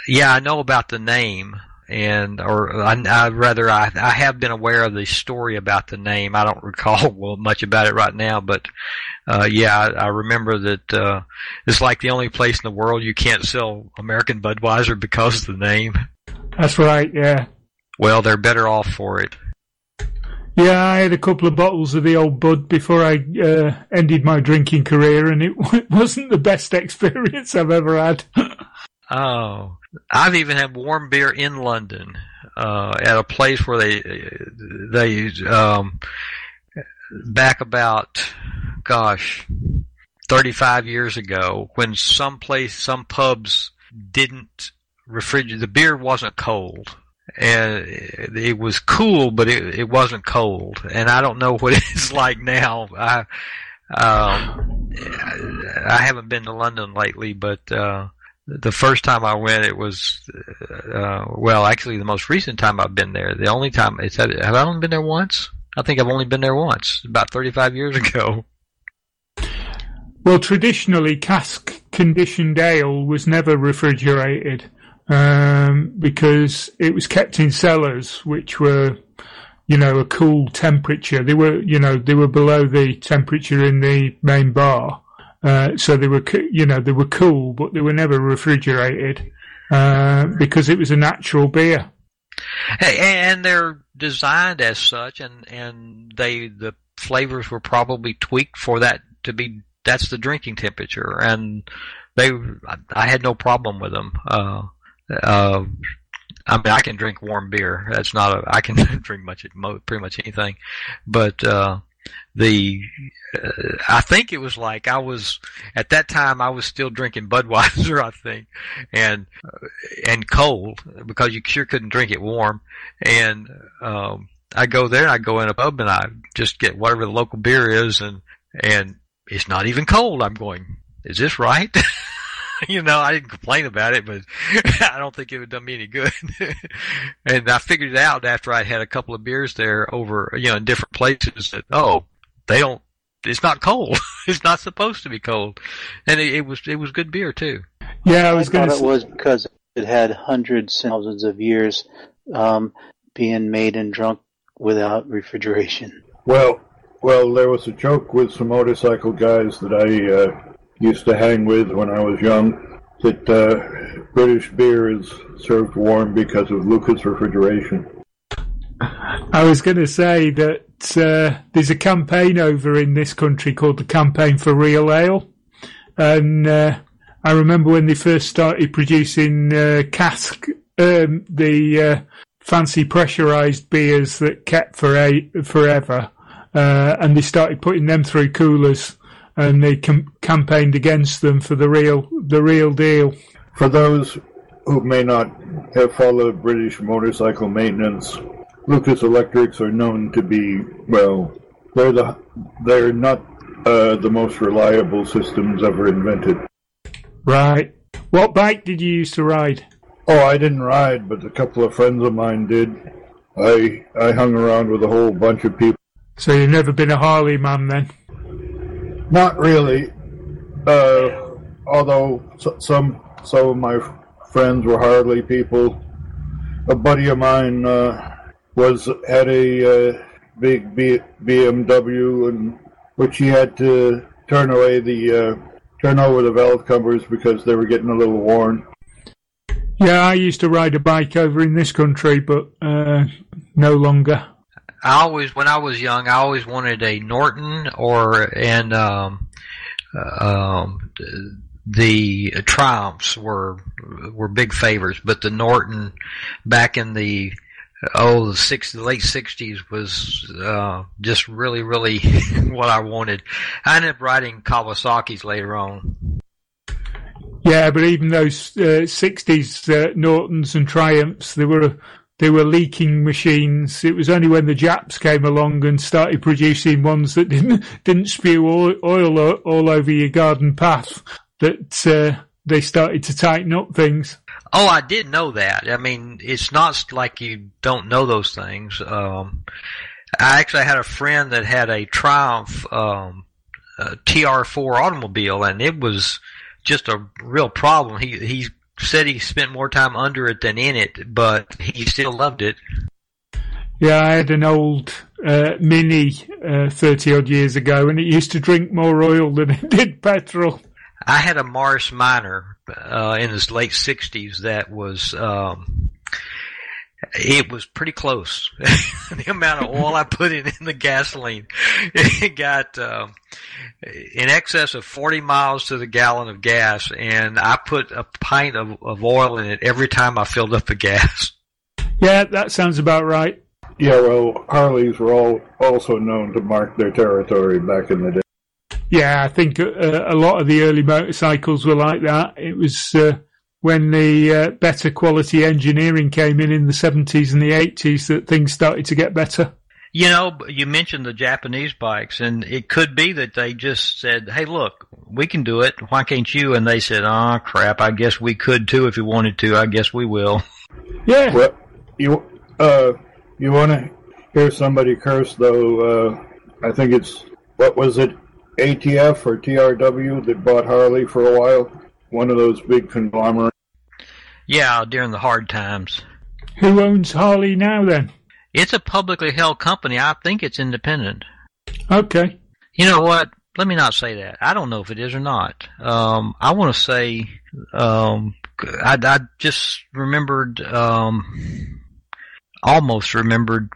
yeah, I know about the name and or I, I rather I I have been aware of the story about the name. I don't recall well, much about it right now, but uh, yeah, I, I remember that uh, it's like the only place in the world you can't sell American Budweiser because of the name. That's right. Yeah. Well, they're better off for it. Yeah, I had a couple of bottles of the old Bud before I uh, ended my drinking career, and it wasn't the best experience I've ever had. oh, I've even had warm beer in London uh, at a place where they they um, back about gosh 35 years ago when some place some pubs didn't refrigerate the beer wasn't cold. And it was cool but it it wasn't cold. And I don't know what it's like now. I um I haven't been to London lately but uh the first time I went, it was, uh, well, actually the most recent time I've been there. The only time, it's had, have I only been there once? I think I've only been there once, about 35 years ago. Well, traditionally, cask conditioned ale was never refrigerated, um, because it was kept in cellars, which were, you know, a cool temperature. They were, you know, they were below the temperature in the main bar. Uh, so they were, you know, they were cool, but they were never refrigerated uh, because it was a natural beer. And they're designed as such, and and they the flavors were probably tweaked for that to be that's the drinking temperature, and they I had no problem with them. Uh, uh, I mean, I can drink warm beer. That's not a I can drink much pretty much anything, but uh, the uh, I think it was like I was at that time I was still drinking Budweiser I think and uh, and cold because you sure couldn't drink it warm. And um I go there I go in a pub and I just get whatever the local beer is and and it's not even cold. I'm going is this right? You know, I didn't complain about it, but I don't think it would done me any good. and I figured it out after I had a couple of beers there over, you know, in different places that, oh, they don't. It's not cold. it's not supposed to be cold, and it, it was it was good beer too. Yeah, I was going thought to. it was because it had hundreds and thousands of years um, being made and drunk without refrigeration. Well, well, there was a joke with some motorcycle guys that I uh, used to hang with when I was young that uh, British beer is served warm because of Lucas refrigeration. I was going to say that uh, there's a campaign over in this country called the Campaign for Real Ale, and uh, I remember when they first started producing uh, cask, um, the uh, fancy pressurized beers that kept for a, forever, uh, and they started putting them through coolers, and they com- campaigned against them for the real, the real deal. For those who may not have followed British motorcycle maintenance, Lucas Electrics are known to be well. They're the they're not uh, the most reliable systems ever invented. Right. What bike did you used to ride? Oh, I didn't ride, but a couple of friends of mine did. I I hung around with a whole bunch of people. So you've never been a Harley man then? Not really. Uh, although so, some some of my friends were Harley people. A buddy of mine uh, was had a uh, big B- BMW, and which he had to turn away the uh, turn over the valve covers because they were getting a little worn. Yeah, I used to ride a bike over in this country, but uh, no longer. I always, when I was young, I always wanted a Norton or and um, um, the Triumphs were were big favors, but the Norton back in the oh the six the late sixties was uh, just really really what I wanted. I ended up riding Kawasaki's later on. Yeah, but even those uh, '60s uh, Nortons and Triumphs, they were they were leaking machines. It was only when the Japs came along and started producing ones that didn't didn't spew oil, oil all over your garden path that uh, they started to tighten up things. Oh, I did know that. I mean, it's not like you don't know those things. Um, I actually had a friend that had a Triumph um, uh, TR4 automobile, and it was just a real problem. He he said he spent more time under it than in it, but he still loved it. Yeah, I had an old uh, Mini uh, thirty odd years ago, and it used to drink more oil than it did petrol. I had a Morris Minor uh, in the late '60s that was. Um, it was pretty close. the amount of oil I put in in the gasoline, it got um, in excess of 40 miles to the gallon of gas, and I put a pint of, of oil in it every time I filled up the gas. Yeah, that sounds about right. Yeah, well, Harleys were all also known to mark their territory back in the day. Yeah, I think uh, a lot of the early motorcycles were like that. It was uh, when the uh, better quality engineering came in in the 70s and the 80s that things started to get better. You know, you mentioned the Japanese bikes, and it could be that they just said, "Hey, look, we can do it. Why can't you?" And they said, "Oh crap! I guess we could too if you wanted to. I guess we will." Yeah. Well, you uh, you want to hear somebody curse though? Uh, I think it's what was it, ATF or TRW that bought Harley for a while. One of those big conglomerates. Yeah, during the hard times. Who owns Harley now then? It's a publicly held company. I think it's independent. Okay. You know what? Let me not say that. I don't know if it is or not. Um, I want to say, um, I, I just remembered, um, almost remembered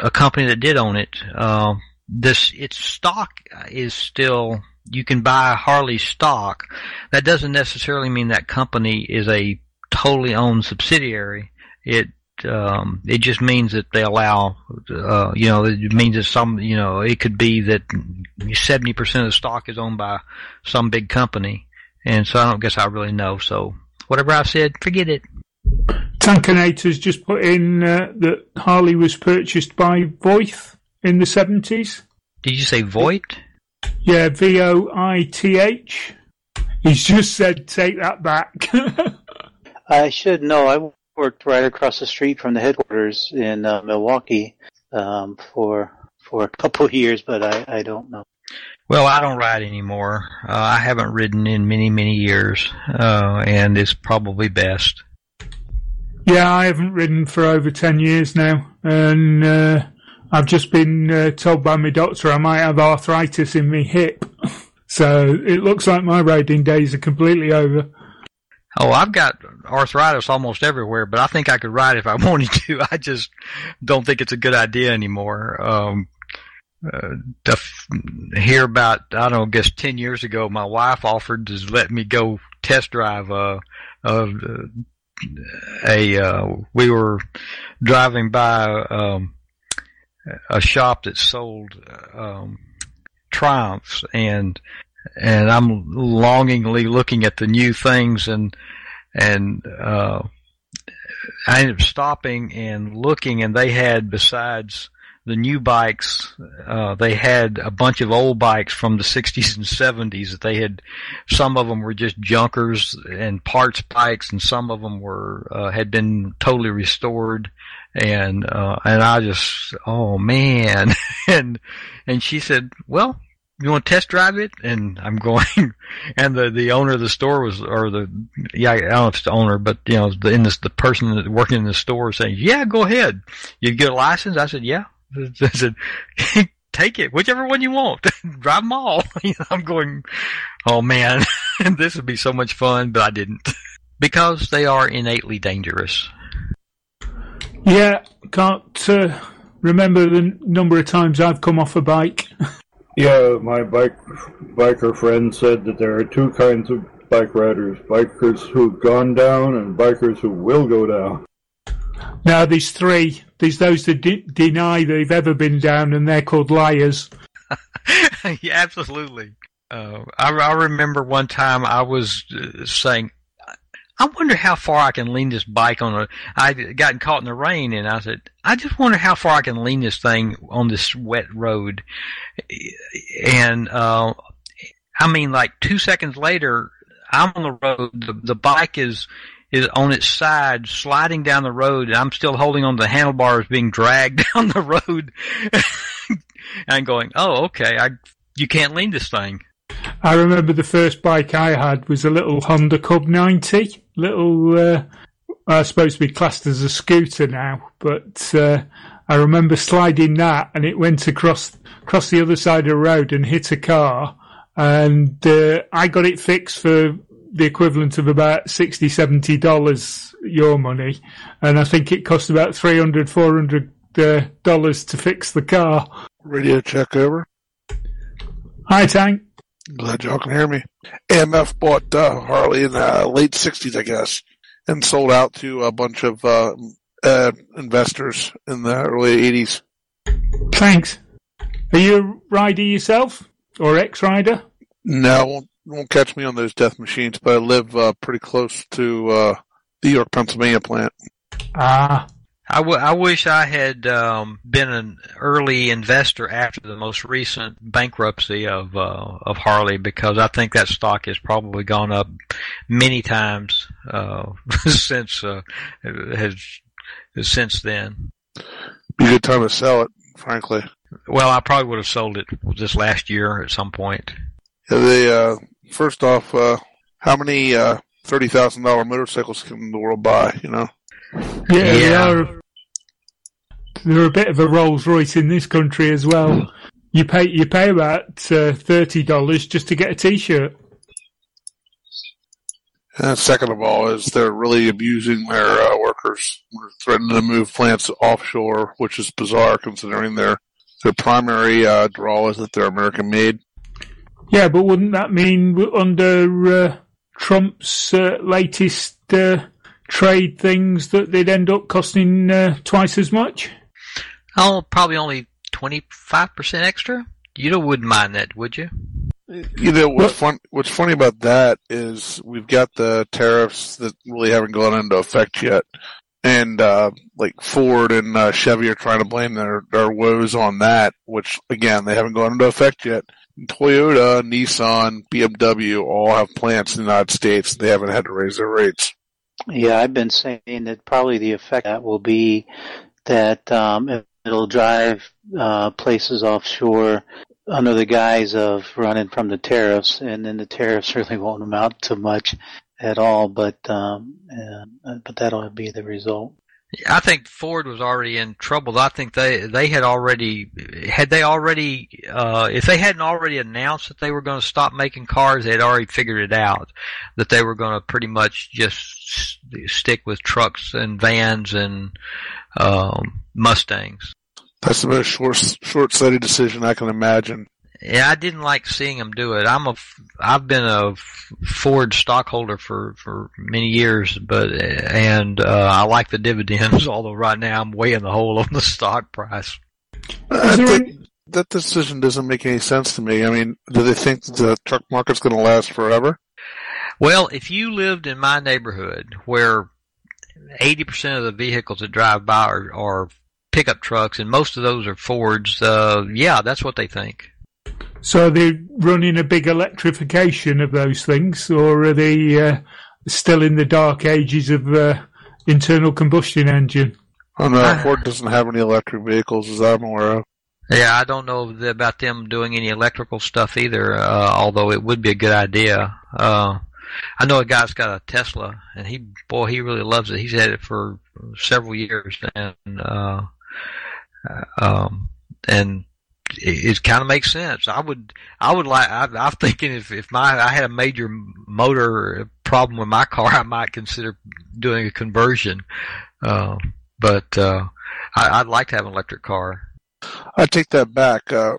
a company that did own it. Um, this, its stock is still, you can buy Harley stock. That doesn't necessarily mean that company is a totally owned subsidiary. It, um, it just means that they allow, uh, you know, it means that some, you know, it could be that 70% of the stock is owned by some big company. And so I don't guess I really know. So whatever I said, forget it. Tankanators just put in uh, that Harley was purchased by Voith in the 70s. Did you say Voigt? Yeah, V O I T H. He's just said take that back. I should know. I worked right across the street from the headquarters in uh, Milwaukee um, for for a couple of years, but I, I don't know. Well, I don't ride anymore. Uh, I haven't ridden in many, many years, uh, and it's probably best. Yeah, I haven't ridden for over 10 years now, and uh, I've just been uh, told by my doctor I might have arthritis in my hip. so it looks like my riding days are completely over. Oh, I've got arthritis almost everywhere, but I think I could ride if I wanted to. I just don't think it's a good idea anymore. Um, uh, to f- hear about, I don't know, I guess 10 years ago, my wife offered to let me go test drive, uh, uh, a, uh, we were driving by, um, a shop that sold, um, Triumphs and, and I'm longingly looking at the new things and, and, uh, I ended up stopping and looking and they had besides, the new bikes, uh, they had a bunch of old bikes from the 60s and 70s that they had, some of them were just junkers and parts bikes and some of them were, uh, had been totally restored. And, uh, and I just, oh man. and, and she said, well, you want to test drive it? And I'm going, and the, the owner of the store was, or the, yeah, I don't know if it's the owner, but you know, the, in this, the person working in the store saying, yeah, go ahead. You get a license? I said, yeah. I said, take it, whichever one you want. Drive them all. I'm going, oh man, this would be so much fun, but I didn't. Because they are innately dangerous. Yeah, can't uh, remember the number of times I've come off a bike. Yeah, my bike biker friend said that there are two kinds of bike riders: bikers who've gone down and bikers who will go down. Now there's three. There's those that de- deny they've ever been down, and they're called liars. yeah, absolutely. Uh, I, I remember one time I was uh, saying, I wonder how far I can lean this bike on a. I gotten caught in the rain, and I said, I just wonder how far I can lean this thing on this wet road. And uh, I mean, like two seconds later, I'm on the road. The, the bike is is on its side, sliding down the road, and I'm still holding on to the handlebars, being dragged down the road. and going, oh, okay, I you can't lean this thing. I remember the first bike I had was a little Honda Cub 90, little, uh, I suppose to be classed as a scooter now, but uh, I remember sliding that and it went across across the other side of the road and hit a car, and uh, I got it fixed for the equivalent of about 60 70 dollars your money, and I think it cost about 300 400 uh, dollars to fix the car. Radio check over. Hi, Tank. Glad y'all can hear me. AMF bought uh, Harley in the late '60s, I guess, and sold out to a bunch of uh, uh, investors in the early '80s. Thanks. Are you a rider yourself, or ex-rider? No, won't, won't catch me on those death machines, but I live uh, pretty close to uh, the York, Pennsylvania plant. Ah, I, w- I wish I had um, been an early investor after the most recent bankruptcy of uh, of Harley because I think that stock has probably gone up many times uh, since uh, has since then. Be a good time to sell it, frankly. Well, I probably would have sold it this last year at some point. Yeah, they uh, first off, uh, how many uh, thirty thousand dollar motorcycles can the world buy? You know. Yeah, they are. They're a bit of a Rolls Royce in this country as well. You pay you pay about uh, thirty dollars just to get a T-shirt. And second of all, is they're really abusing their uh, workers. We're threatening to move plants offshore, which is bizarre considering their their primary uh, draw is that they're American made. Yeah, but wouldn't that mean under uh, Trump's uh, latest uh, trade things that they'd end up costing uh, twice as much? Oh, probably only twenty five percent extra. You wouldn't mind that, would you? You know what's fun? What's funny about that is we've got the tariffs that really haven't gone into effect yet, and uh, like Ford and uh, Chevy are trying to blame their their woes on that, which again they haven't gone into effect yet. Toyota, Nissan, BMW all have plants in the United States. They haven't had to raise their rates. Yeah, I've been saying that probably the effect that will be that um, it'll drive uh, places offshore under the guise of running from the tariffs, and then the tariffs really won't amount to much at all. But um, uh, but that'll be the result. I think Ford was already in trouble. I think they they had already had they already uh, if they hadn't already announced that they were going to stop making cars, they had already figured it out that they were going to pretty much just stick with trucks and vans and um, Mustangs. That's the most short short sighted decision I can imagine. Yeah, I didn't like seeing them do it. I'm a, I've been a Ford stockholder for for many years, but and uh, I like the dividends. Although right now I'm way in the hole on the stock price. I think that decision doesn't make any sense to me. I mean, do they think the truck market's going to last forever? Well, if you lived in my neighborhood where 80% of the vehicles that drive by are, are pickup trucks, and most of those are Fords. Uh, yeah, that's what they think. So are they running a big electrification of those things, or are they uh, still in the dark ages of uh, internal combustion engine? Oh no, Ford doesn't have any electric vehicles as I'm aware of. Yeah, I don't know about them doing any electrical stuff either, uh, although it would be a good idea. Uh, I know a guy's got a Tesla, and he, boy, he really loves it. He's had it for several years, and uh, um, and it, it kind of makes sense. I would, I would like. I, I'm thinking if if my I had a major motor problem with my car, I might consider doing a conversion. Uh, but uh, I, I'd like to have an electric car. I take that back. Uh,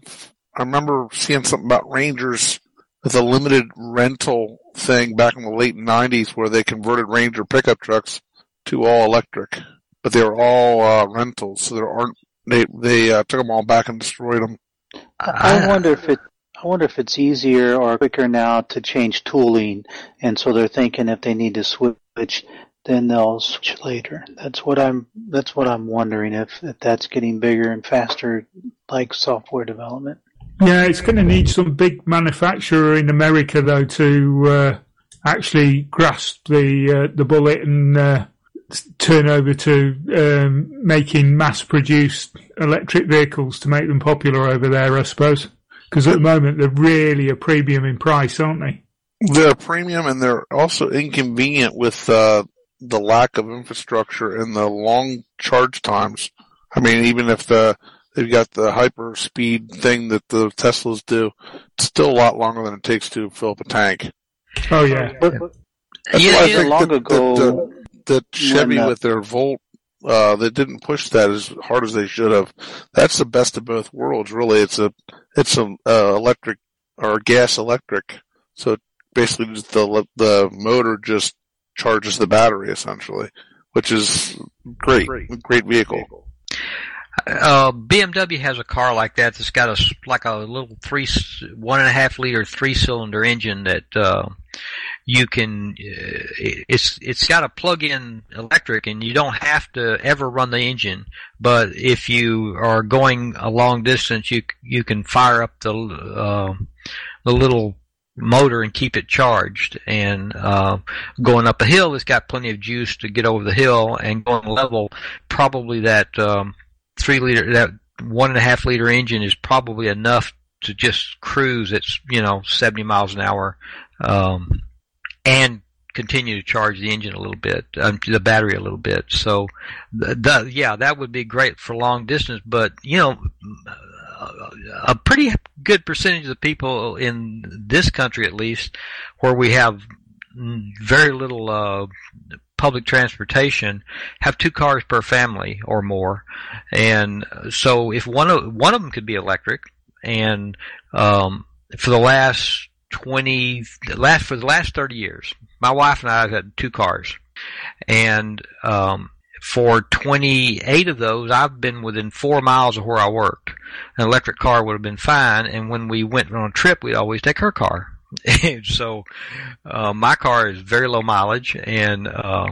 I remember seeing something about Rangers with a limited rental thing back in the late '90s, where they converted Ranger pickup trucks to all electric, but they were all uh, rentals, so there aren't they they uh, took them all back and destroyed them. I wonder if it. I wonder if it's easier or quicker now to change tooling, and so they're thinking if they need to switch, then they'll switch later. That's what I'm. That's what I'm wondering if if that's getting bigger and faster, like software development. Yeah, it's going to need some big manufacturer in America though to uh, actually grasp the uh, the bullet and uh, turn over to um, making mass-produced electric vehicles to make them popular over there, I suppose. Because at the moment they're really a premium in price, aren't they? They're a premium, and they're also inconvenient with uh, the lack of infrastructure and the long charge times. I mean, even if the they've got the hyper speed thing that the Teslas do, it's still a lot longer than it takes to fill up a tank. Oh yeah. But, That's yeah, why I think long that, ago, that, that Chevy uh, with their Volt, uh, they didn't push that as hard as they should have. That's the best of both worlds, really. It's a, it's a, uh, electric or gas electric. So basically just the, the motor just charges the battery essentially, which is great, great great vehicle. Uh, BMW has a car like that that's got a like a little three, one and a half liter three cylinder engine that uh, you can. Uh, it's it's got a plug-in electric, and you don't have to ever run the engine. But if you are going a long distance, you you can fire up the uh, the little motor and keep it charged. And uh, going up a hill, it's got plenty of juice to get over the hill, and going level, probably that um, three liter, that one and a half liter engine is probably enough to just cruise at you know 70 miles an hour, um, and continue to charge the engine a little bit, um, the battery a little bit. So, the, the, yeah, that would be great for long distance. But you know, a pretty good percentage of the people in this country, at least, where we have very little uh, public transportation, have two cars per family or more, and so if one of one of them could be electric, and um, for the last twenty, last for the last thirty years, my wife and I have had two cars, and um, for 28 of those, I've been within four miles of where I worked. An electric car would have been fine, and when we went on a trip, we'd always take her car. so, uh, my car is very low mileage, and uh,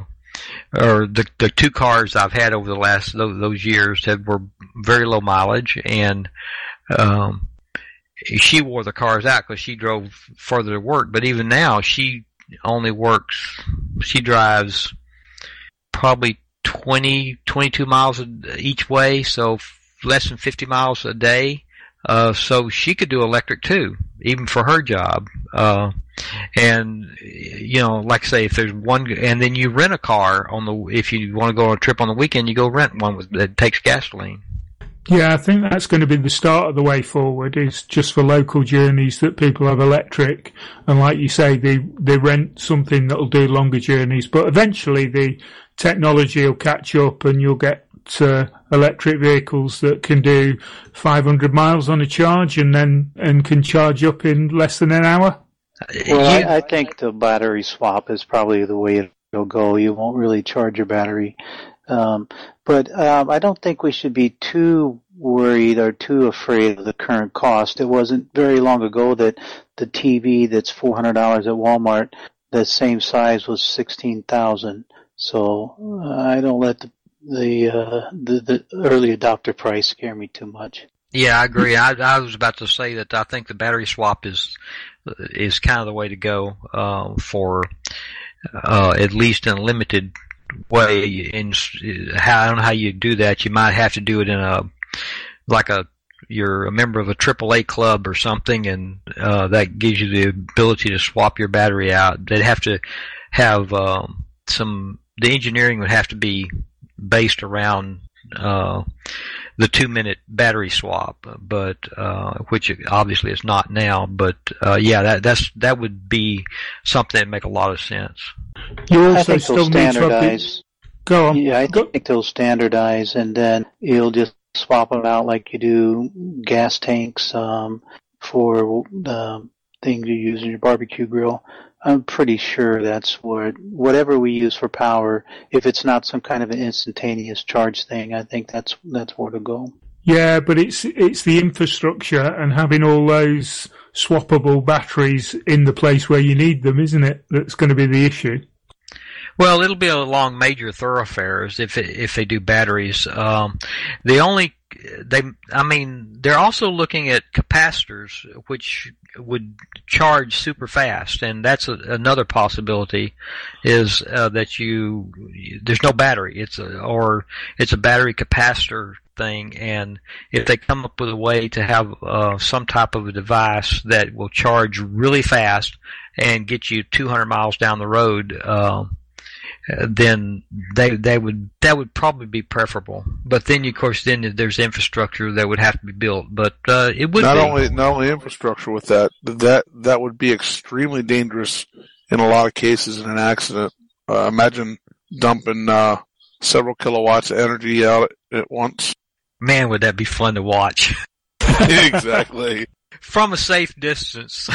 or the the two cars I've had over the last those, those years have were very low mileage, and um, she wore the cars out because she drove further to work. But even now, she only works. She drives probably 20, 22 miles each way. So less than 50 miles a day. Uh, so she could do electric too, even for her job. Uh, and you know, like I say, if there's one, and then you rent a car on the, if you want to go on a trip on the weekend, you go rent one with, that takes gasoline. Yeah, I think that's going to be the start of the way forward. Is just for local journeys that people have electric, and like you say, they they rent something that'll do longer journeys. But eventually, the technology will catch up, and you'll get uh, electric vehicles that can do 500 miles on a charge, and then and can charge up in less than an hour. Well, I, I think the battery swap is probably the way it'll go. You won't really charge your battery um, but um, I don't think we should be too worried or too afraid of the current cost. It wasn't very long ago that the TV that's four hundred dollars at Walmart, the same size was sixteen thousand. So uh, I don't let the the, uh, the the early adopter price scare me too much. Yeah, I agree. I, I was about to say that I think the battery swap is is kind of the way to go uh, for uh, at least in limited way. In how I don't know how you do that. You might have to do it in a like a you're a member of a AAA club or something, and uh, that gives you the ability to swap your battery out. They'd have to have um, some. The engineering would have to be based around uh, the two minute battery swap, but uh, which obviously is not now. But uh, yeah, that that's that would be something that make a lot of sense. You also I think still they'll need standardize. Go on. Yeah, I think they'll standardize, and then you'll just swap them out like you do gas tanks um, for the things you use in your barbecue grill. I'm pretty sure that's what whatever we use for power. If it's not some kind of an instantaneous charge thing, I think that's that's where to go. Yeah, but it's it's the infrastructure and having all those swappable batteries in the place where you need them, isn't it? That's going to be the issue. Well, it'll be along major thoroughfares if if they do batteries. Um, the only they, I mean, they're also looking at capacitors, which would charge super fast, and that's a, another possibility. Is uh, that you there's no battery, it's a or it's a battery capacitor thing, and if they come up with a way to have uh, some type of a device that will charge really fast and get you 200 miles down the road. Uh, then they they would that would probably be preferable. But then, of course, then there's infrastructure that would have to be built. But uh, it would not be. only not only infrastructure with that that that would be extremely dangerous in a lot of cases in an accident. Uh, imagine dumping uh, several kilowatts of energy out at once. Man, would that be fun to watch exactly. from a safe distance.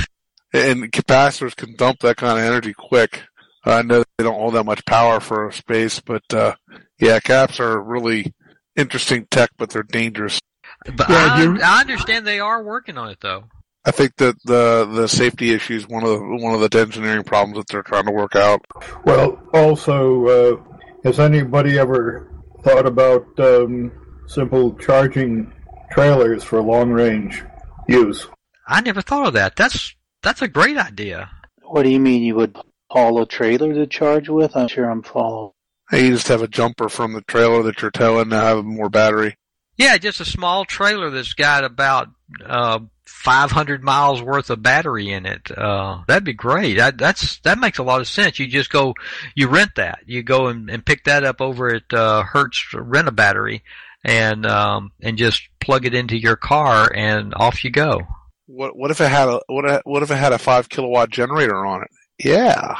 And capacitors can dump that kind of energy quick. I know they don't hold that much power for a space, but uh, yeah, caps are really interesting tech, but they're dangerous. But Yeah, I, I understand they are working on it though. I think that the the safety issue is one of the, one of the engineering problems that they're trying to work out. Well, also, uh, has anybody ever thought about um, simple charging trailers for long range use? I never thought of that. That's that's a great idea. What do you mean you would haul a trailer to charge with? I'm sure I'm following. Hey, you just have a jumper from the trailer that you're towing to have more battery. Yeah, just a small trailer that's got about uh, 500 miles worth of battery in it. Uh, that'd be great. That, that's that makes a lot of sense. You just go, you rent that. You go and, and pick that up over at uh, Hertz Rent a Battery, and um, and just plug it into your car, and off you go. What what if it had a what what if it had a five kilowatt generator on it? Yeah.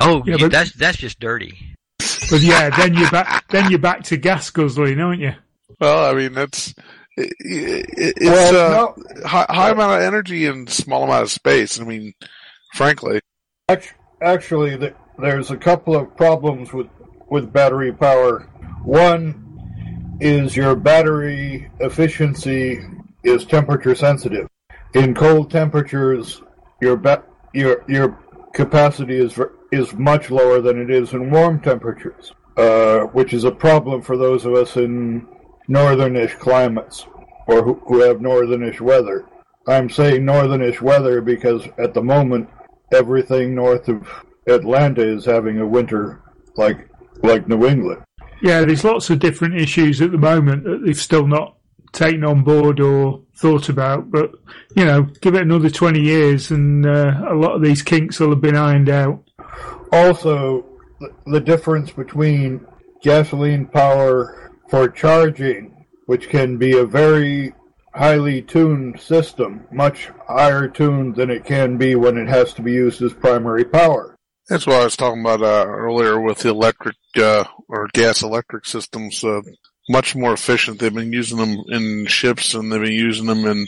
Oh, Yeah, you- but- that's that's just dirty. But yeah, then you're back. Then you're back to gas guzzling, aren't you? Well, I mean that's it, it, it's Well, uh, high, high amount of energy and small amount of space. I mean, frankly, Actually, th- there's a couple of problems with, with battery power. One is your battery efficiency is temperature sensitive. In cold temperatures, your ba- your your capacity is is much lower than it is in warm temperatures, uh, which is a problem for those of us in northernish climates or who, who have northernish weather. I'm saying northernish weather because at the moment everything north of Atlanta is having a winter like like New England. Yeah, there's lots of different issues at the moment that they've still not taken on board or thought about. But you know, give it another twenty years, and uh, a lot of these kinks will have been ironed out. Also, the- the difference between gasoline power for charging, which can be a very highly tuned system, much higher tuned than it can be when it has to be used as primary power. That's what I was talking about uh, earlier with the electric uh, or gas electric systems. Uh, much more efficient. They've been using them in ships and they've been using them in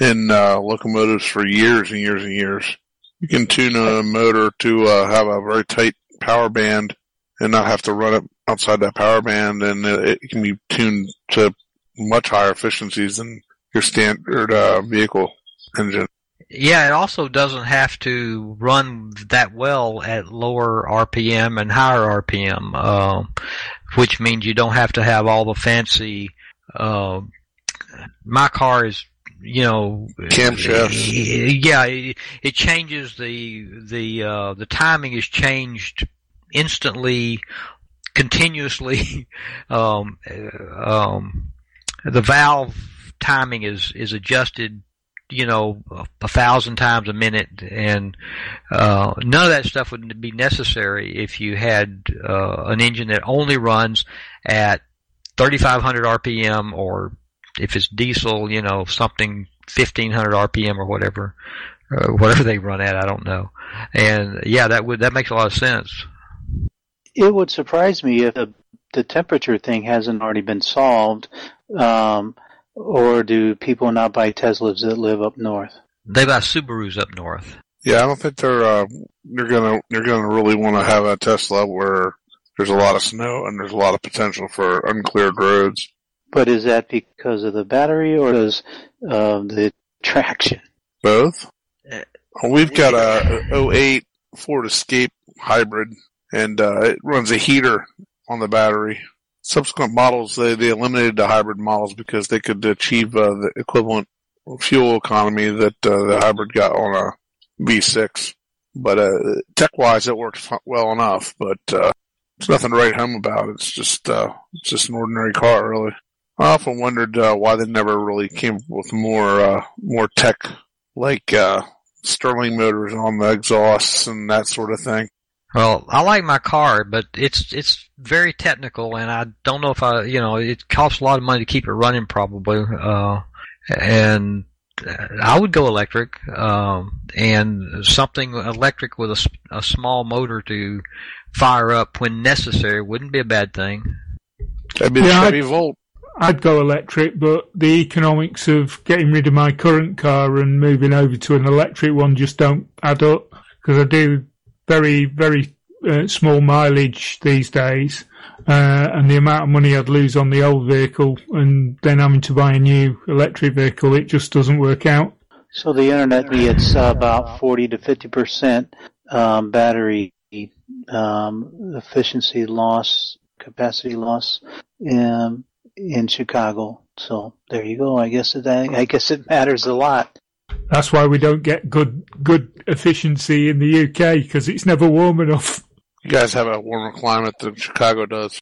in uh, locomotives for years and years and years. You can tune a motor to uh, have a very tight power band and not have to run it outside that power band, and it, it can be tuned to much higher efficiencies than your standard uh, vehicle engine. Yeah, it also doesn't have to run that well at lower RPM and higher RPM, um, which means you don't have to have all the fancy. Uh, my car is, you know, Camshafts. Yeah, it, it changes the the uh, the timing is changed instantly, continuously. um, uh, um, the valve timing is is adjusted you know a, thousand times a minute and uh, none of that stuff would be necessary if you had uh, an engine that only runs at 3500 rpm or if it's diesel you know something 1500 rpm or whatever uh, whatever they run at i don't know and yeah that would that makes a lot of sense It would surprise me if the, the temperature thing hasn't already been solved. Um, or do people not buy Teslas that live up north? they buy subarus up north Yeah, I don't think they're uh, you're gonna you're gonna really want to have a Tesla where there's a lot of snow and there's a lot of potential for uncleared roads. But is that because of the battery or because of the traction? Both. Well, we've got a 08 Ford Escape hybrid, and uh, it runs a heater on the battery. Subsequent models, they, they eliminated the hybrid models because they could achieve uh, the equivalent fuel economy that uh, the hybrid got on a V6. But uh, tech-wise, it worked well enough. But uh, there's nothing to write home about. It's just uh, it's just an ordinary car, really. I often wondered uh, why they never really came up with more uh, more tech like uh, Stirling motors on the exhausts and that sort of thing. Well, I like my car, but it's it's very technical, and I don't know if I, you know, it costs a lot of money to keep it running, probably. Uh, and I would go electric, um, and something electric with a, a small motor to fire up when necessary wouldn't be a bad thing. That'd be Yeah, the Chevy I'd- Volt. I'd go electric, but the economics of getting rid of my current car and moving over to an electric one just don't add up because I do very, very uh, small mileage these days, uh, and the amount of money I'd lose on the old vehicle and then having to buy a new electric vehicle, it just doesn't work out. So the internet gets uh, about 40 to 50 percent um, battery um, efficiency loss, capacity loss um, in Chicago. So there you go. I guess it, I guess it matters a lot. That's why we don't get good good efficiency in the UK because it's never warm enough. You guys have a warmer climate than Chicago does.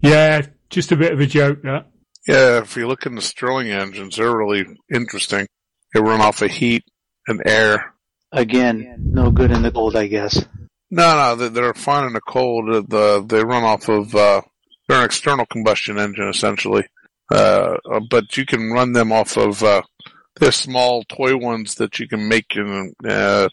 Yeah, just a bit of a joke that. Yeah, if you look in the Stirling engines, they're really interesting. They run off of heat and air. Again, no good in the cold, I guess. No, no, they- they're fine in the cold. Uh, The they run off of uh, they're an external combustion engine essentially, uh, uh, but you can run them off of uh, they're small toy ones that you can make in uh,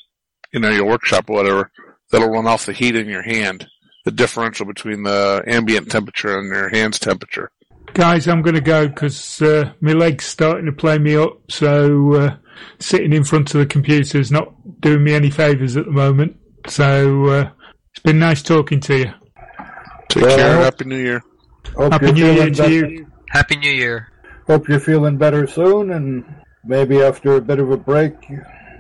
you know your workshop or whatever. That'll run off the heat in your hand. The differential between the ambient temperature and your hand's temperature. Guys, I'm going to go because uh, my leg's starting to play me up. So uh, sitting in front of the computer is not doing me any favours at the moment. So uh, it's been nice talking to you. Take Well, care. hope- Happy New Year. Happy New Year to better- you. Happy New Year. Hope you're feeling better soon, and maybe after a bit of a break,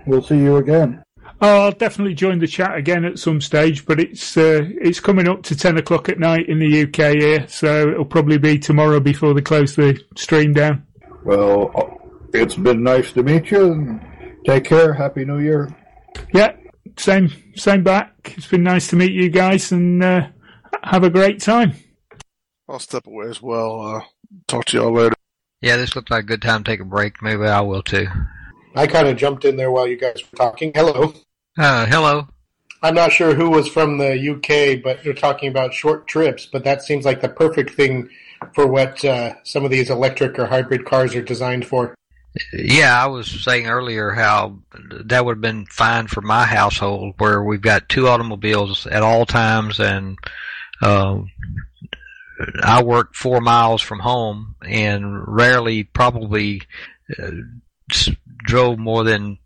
we'll see you again. Oh, I'll definitely join the chat again at some stage, but it's uh, it's coming up to ten o'clock at night in the UK here, so it'll probably be tomorrow before they close the stream down. Well, it's been nice to meet you. and Take care. Happy New Year. Yeah, same same back. It's been nice to meet you guys, and uh, have a great time. I'll step away as well. Uh, talk to y'all later. Yeah, this looked like a good time to take a break. Maybe I will too. I kind of jumped in there while you guys were talking. Hello. Uh, hello. I'm not sure who was from the UK, but they're talking about short trips. But that seems like the perfect thing for what uh, some of these electric or hybrid cars are designed for. Yeah, I was saying earlier how that would have been fine for my household, where we've got two automobiles at all times, and uh, I work four miles from home, and rarely, probably, uh, drove more than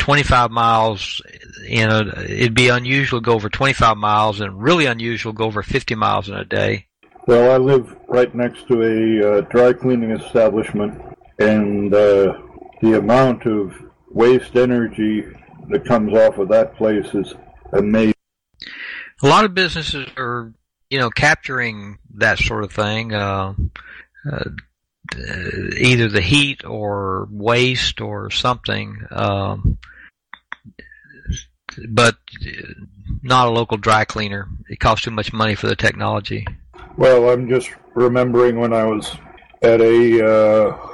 25 miles in a, it'd be unusual to go over 25 miles and really unusual to go over 50 miles in a day. Well, I live right next to a uh, dry cleaning establishment, and uh, the amount of waste energy that comes off of that place is amazing. A lot of businesses are, you know, capturing that sort of thing. Uh, uh, either the heat or waste or something. Um, but not a local dry cleaner. It costs too much money for the technology. Well, I'm just remembering when I was at a uh,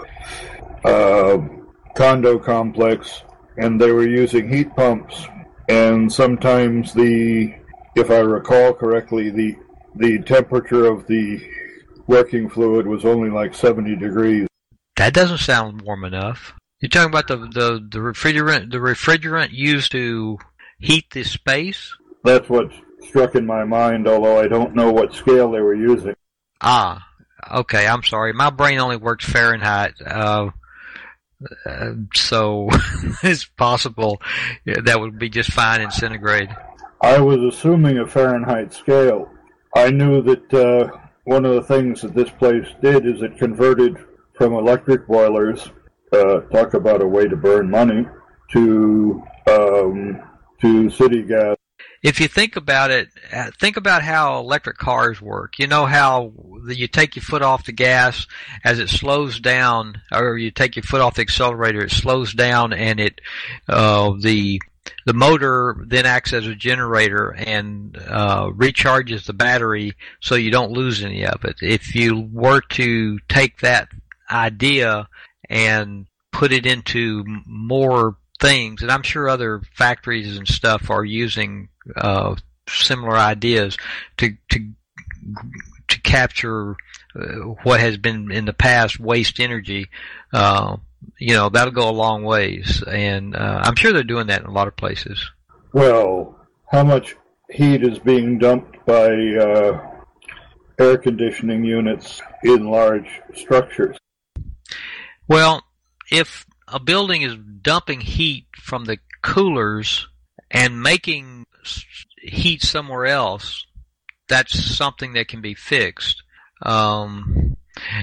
uh, condo complex and they were using heat pumps, and sometimes the, if I recall correctly, the the temperature of the working fluid was only like 70 degrees. That doesn't sound warm enough. You're talking about the, the, the refrigerant the refrigerant used to heat the space? That's what struck in my mind, although I don't know what scale they were using. Ah, okay. I'm sorry. My brain only works Fahrenheit. Uh, uh, so it's possible that would be just fine in centigrade. I was assuming a Fahrenheit scale. I knew that uh, one of the things that this place did is it converted from electric boilers, uh, talk about a way to burn money, to um, to city gas. If you think about it, uh, think about how electric cars work. You know how you take your foot off the gas as it slows down, or you take your foot off the accelerator, it slows down, and it uh, the the motor then acts as a generator and uh, recharges the battery so you don't lose any of it. If you were to take that idea and put it into more things, and I'm sure other factories and stuff are using uh, similar ideas to to to capture uh, what has been in the past waste energy. Uh, you know that'll go a long ways, and uh, I'm sure they're doing that in a lot of places. Well, how much heat is being dumped by uh, air conditioning units in large structures? Well, if a building is dumping heat from the coolers and making heat somewhere else, that's something that can be fixed. Um,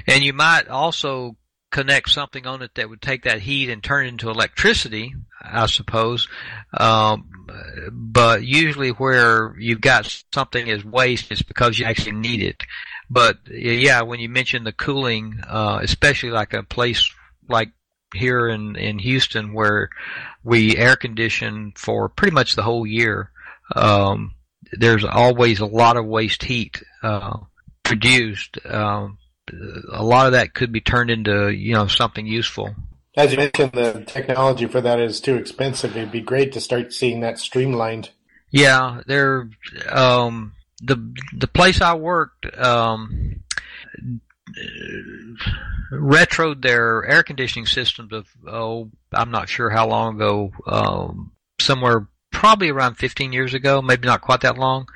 and you might also connect something on it that would take that heat and turn it into electricity, I suppose. Um, but usually where you've got something as waste, it's because you actually need it. But yeah, when you mention the cooling, uh, especially like a place like here in, in Houston where we air condition for pretty much the whole year. Um, there's always a lot of waste heat uh, produced. Um, a lot of that could be turned into you know something useful. As you mentioned, the technology for that is too expensive. It'd be great to start seeing that streamlined. Yeah, there. Um, the the place I worked um, retroed their air conditioning systems of oh I'm not sure how long ago um, somewhere probably around 15 years ago maybe not quite that long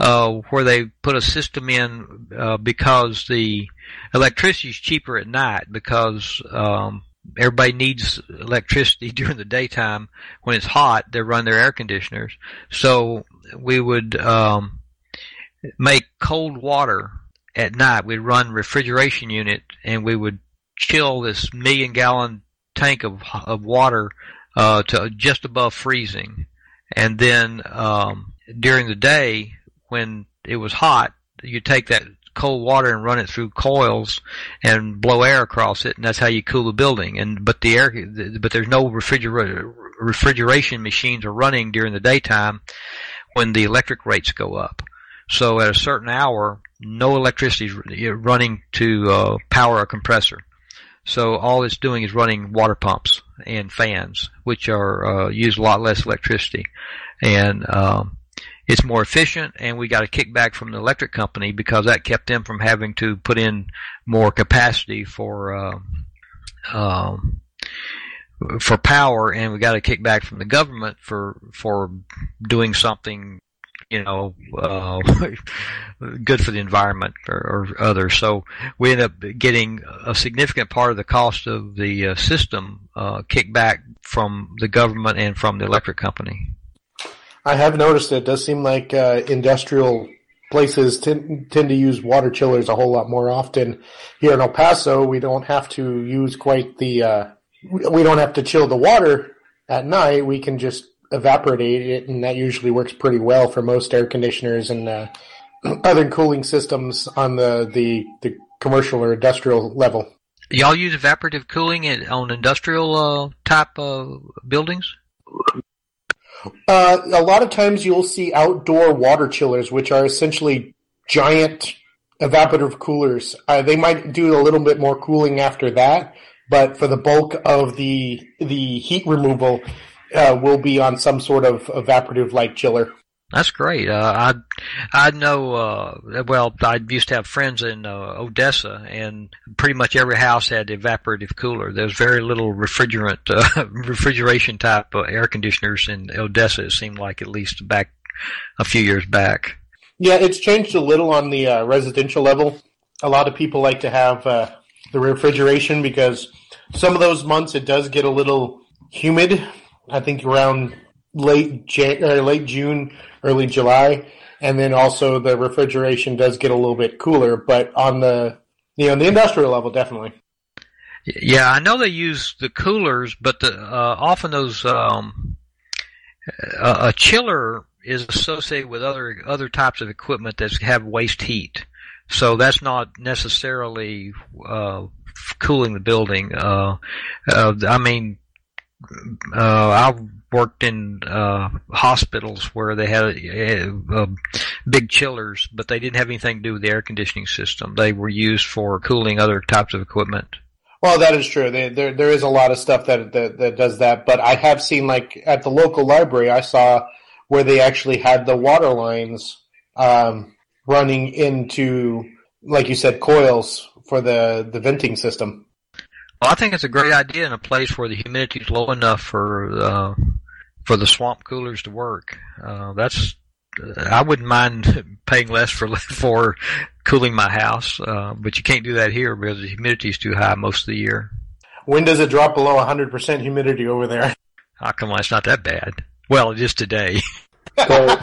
uh, where they put a system in uh, because the electricity is cheaper at night because um, everybody needs electricity during the daytime. When it's hot they run their air conditioners. So we would um, make cold water at night. We'd run refrigeration unit and we would chill this million gallon tank of of water uh, to just above freezing, and then um, during the day when it was hot, you take that cold water and run it through coils and blow air across it, and that's how you cool the building. And but the air, but there's no refrigerator refrigeration machines are running during the daytime when the electric rates go up. So at a certain hour, no electricity is running to uh, power a compressor. So all it's doing is running water pumps and fans, which are uh, use a lot less electricity, and um, it's more efficient. And we got a kickback from the electric company because that kept them from having to put in more capacity for uh, um, for power, and we got a kickback from the government for for doing something you know, uh, good for the environment or, or others. So we end up getting a significant part of the cost of the uh, system uh, kicked back from the government and from the electric company. I have noticed it does seem like uh, industrial places tend, tend to use water chillers a whole lot more often. Here in El Paso, we don't have to use quite the, uh, we don't have to chill the water at night. We can just evaporate it, and that usually works pretty well for most air conditioners and uh, other cooling systems on the, the, the commercial or industrial level. Y'all use evaporative cooling on industrial uh, type of buildings? Uh, a lot of times you'll see outdoor water chillers, which are essentially giant evaporative coolers. Uh, they might do a little bit more cooling after that, but for the bulk of the the heat removal, uh, will be on some sort of evaporative like chiller. That's great. Uh, I I know. Uh, well, I used to have friends in uh, Odessa, and pretty much every house had evaporative cooler. There's very little refrigerant, uh, refrigeration type uh, air conditioners in Odessa. It seemed like at least back a few years back. Yeah, it's changed a little on the uh, residential level. A lot of people like to have uh, the refrigeration because some of those months it does get a little humid I think around late Jan- or late June, early July, and then also the refrigeration does get a little bit cooler. But on the you know the industrial level, definitely. Yeah, I know they use the coolers, but the, uh, often those um, a, a chiller is associated with other other types of equipment that have waste heat. So that's not necessarily uh, cooling the building. Uh, uh, I mean, uh, I've worked in uh, hospitals where they had uh, big chillers, but they didn't have anything to do with the air conditioning system. They were used for cooling other types of equipment. Well, that is true. There, there, there is a lot of stuff that, that that does that. But I have seen, like at the local library, I saw where they actually had the water lines um, running into, like you said, coils for the the venting system. Well, I think it's a great idea in a place where the humidity is low enough for uh, for the swamp coolers to work. Uh, that's I wouldn't mind paying less for for cooling my house, uh, but you can't do that here because the humidity is too high most of the year. When does it drop below 100% humidity over there? Oh, come it's not that bad. Well, it is today. so,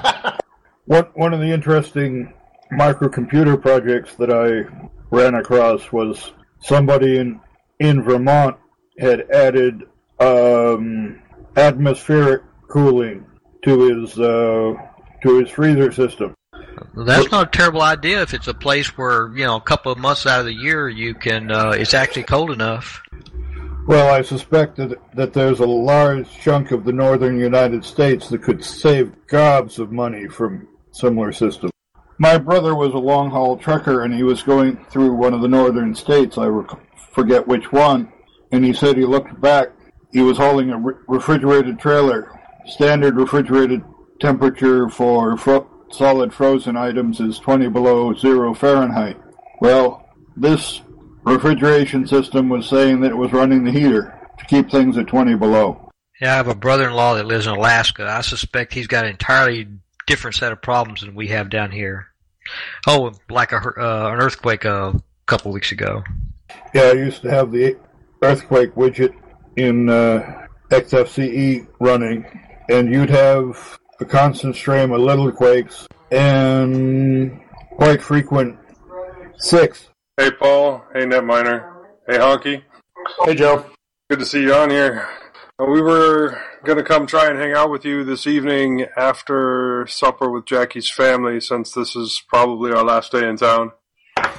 one one of the interesting microcomputer projects that I ran across was somebody in in Vermont had added um, atmospheric cooling to his uh, to his freezer system. That's not a terrible idea if it's a place where you know a couple of months out of the year you can uh, it's actually cold enough. Well, I suspect that, that there's a large chunk of the northern United States that could save gobs of money from similar systems. My brother was a long haul trucker and he was going through one of the northern states. I rec- forget which one, and he said he looked back. He was holding a re- refrigerated trailer. Standard refrigerated temperature for solid frozen items is 20 below zero Fahrenheit. Well, this refrigeration system was saying that it was running the heater to keep things at 20 below. Yeah, I have a brother-in-law that lives in Alaska. I suspect he's got an entirely different set of problems than we have down here. Oh, like a, uh, an earthquake a couple weeks ago. Yeah, I used to have the earthquake widget in uh, XFCE running, and you'd have a constant stream of little quakes and quite frequent six. Hey, Paul. Hey, Netminer. Hey, Honky. Hey, Joe. Good to see you on here. We were going to come try and hang out with you this evening after supper with Jackie's family, since this is probably our last day in town.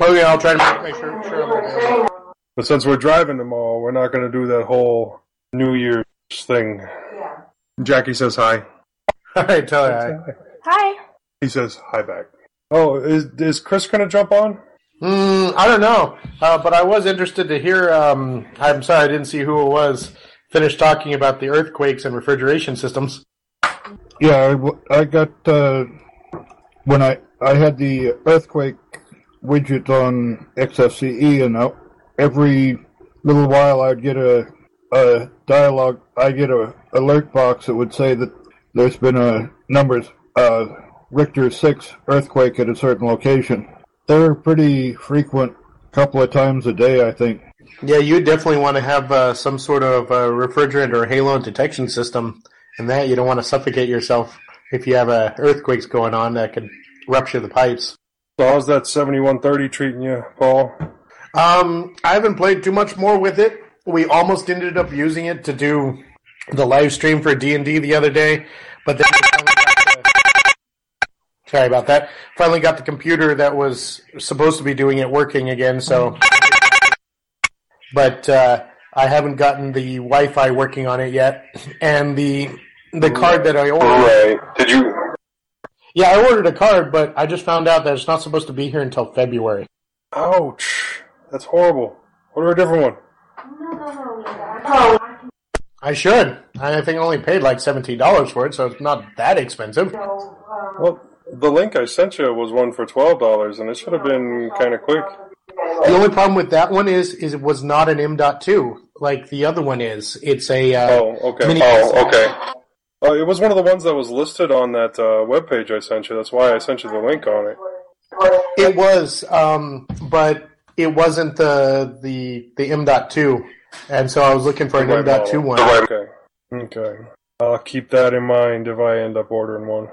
Oh yeah, I'll try to make sure. sure but since we're driving tomorrow, we're not going to do that whole New Year's thing. Yeah. Jackie says hi. Hi, tell her hi. Hi. He says hi back. Oh, is is Chris going to jump on? Mm, I don't know. Uh, but I was interested to hear. Um, I'm sorry I didn't see who it was. Finish talking about the earthquakes and refrigeration systems. Yeah, I got uh, when I I had the earthquake widget on XFCE, and I, every little while I'd get a a dialogue. I get a alert box that would say that there's been a numbers uh, Richter six earthquake at a certain location. They're pretty frequent, couple of times a day, I think. Yeah, you definitely want to have uh, some sort of uh, refrigerant or halo detection system, and that you don't want to suffocate yourself if you have uh, earthquakes going on that could rupture the pipes. So how's that 7130 treating you, Paul? Um, I haven't played too much more with it. We almost ended up using it to do the live stream for D and D the other day, but then we finally got the- sorry about that. Finally got the computer that was supposed to be doing it working again. So, but uh, I haven't gotten the Wi-Fi working on it yet, and the the card that I ordered. Right. Did you? Yeah, I ordered a card, but I just found out that it's not supposed to be here until February. Ouch. That's horrible. What Order a different one. I should. I think I only paid like seventeen dollars for it, so it's not that expensive. Well, the link I sent you was one for twelve dollars, and it should have been kind of quick. The only problem with that one is, is it was not an M.2 like the other one is. It's a uh, Oh, okay. Oh, okay. Uh, it was one of the ones that was listed on that uh, web page I sent you. That's why I sent you the link on it. It was, um, but it wasn't the the the M.2, and so I was looking for an The right M.2 one. Okay. Okay. I'll keep that in mind if I end up ordering one.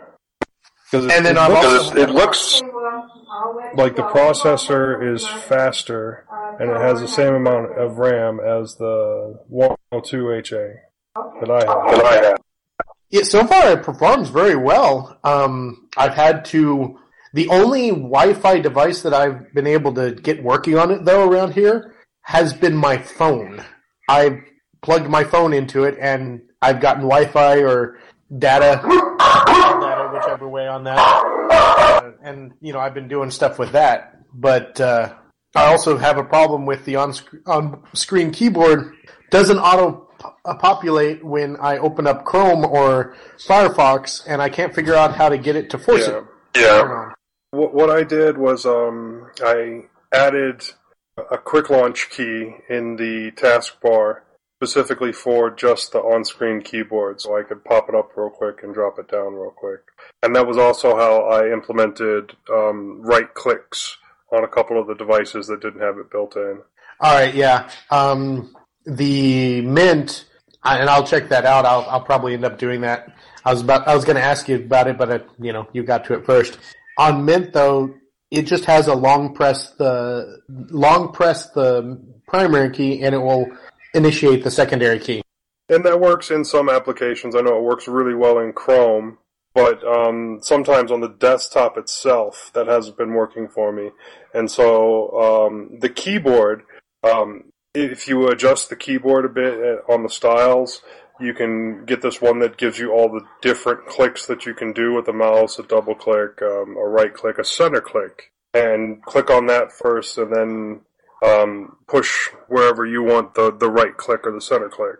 Because it, And then it, looks, also- it looks like the processor is faster and it has the same amount of RAM as the 102HA that I have. That I have. Yeah, so far it performs very well. Um, I've had to. The only Wi-Fi device that I've been able to get working on it though around here has been my phone. I've plugged my phone into it and I've gotten Wi-Fi or data, data whichever way on that. Uh, and you know I've been doing stuff with that, but uh, I also have a problem with the on on screen keyboard doesn't auto populate when I open up Chrome or Firefox, and I can't figure out how to get it to force Yeah. it. Yeah. What, I did was um, I added a quick launch key in the taskbar specifically for just the on-screen keyboard, so I could pop it up real quick and drop it down real quick. And that was also how I implemented um, right clicks on a couple of the devices that didn't have it built in. All right, yeah. Um, the Mint, and I'll check that out. I'll, I'll probably end up doing that. I was about, I was going to ask you about it, but it, you know, you got to it first. On Mint though, it just has a long press the long press the primary key, and it will initiate the secondary key. And that works in some applications. I know it works really well in Chrome, but um, sometimes on the desktop itself, that hasn't been working for me. And so um, the keyboard, um, if you adjust the keyboard a bit uh, on the styles, you can get this one that gives you all the different clicks that you can do with the mouse, a double click, um, a right click, a center click. And click on that first and then um, push wherever you want the, the right click or the center click.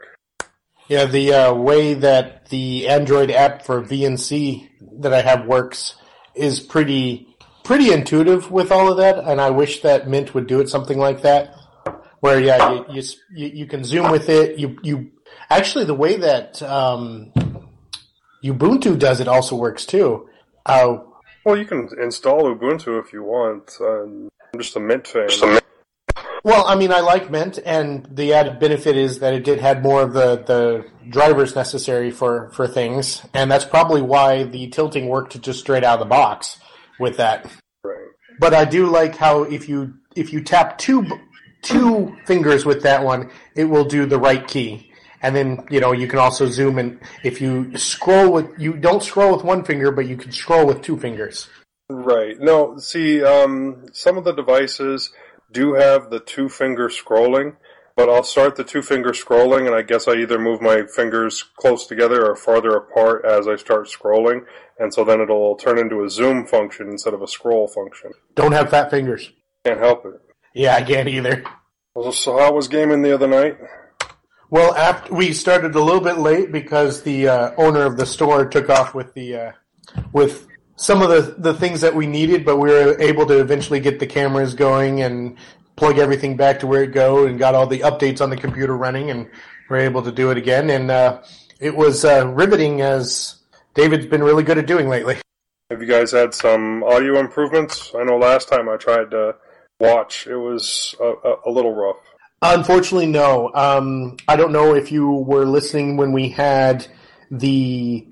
Yeah, the uh, way that the Android app for VNC that I have works is pretty pretty intuitive with all of that, and I wish that Mint would do it something like that, where yeah, you you, you, you can zoom with it. You you actually the way that um, Ubuntu does it also works too. Uh, Well, you can install Ubuntu if you want. Um, I'm just a Mint fan. Well, I mean, I like Mint, and the added benefit is that it did had more of the, the drivers necessary for, for things, and that's probably why the tilting worked just straight out of the box with that. Right. But I do like how if you if you tap two two fingers with that one, it will do the right key, and then you know you can also zoom and if you scroll with you don't scroll with one finger, but you can scroll with two fingers. Right. No, see, um, some of the devices do have the two finger scrolling, but I'll start the two finger scrolling, and I guess I either move my fingers close together or farther apart as I start scrolling, and so then it'll turn into a zoom function instead of a scroll function. Don't have fat fingers. Can't help it. Yeah, I can't either. So how was gaming the other night? Well, after we started a little bit late because the uh, owner of the store took off with the uh, with some of the the things that we needed, but we were able to eventually get the cameras going and plug everything back to where it go and got all the updates on the computer running and we're able to do it again and uh, it was uh, riveting as David's been really good at doing lately. Have you guys had some audio improvements? I know last time I tried to watch, it was a, a, a little rough. Unfortunately, no. Um, I don't know if you were listening when we had the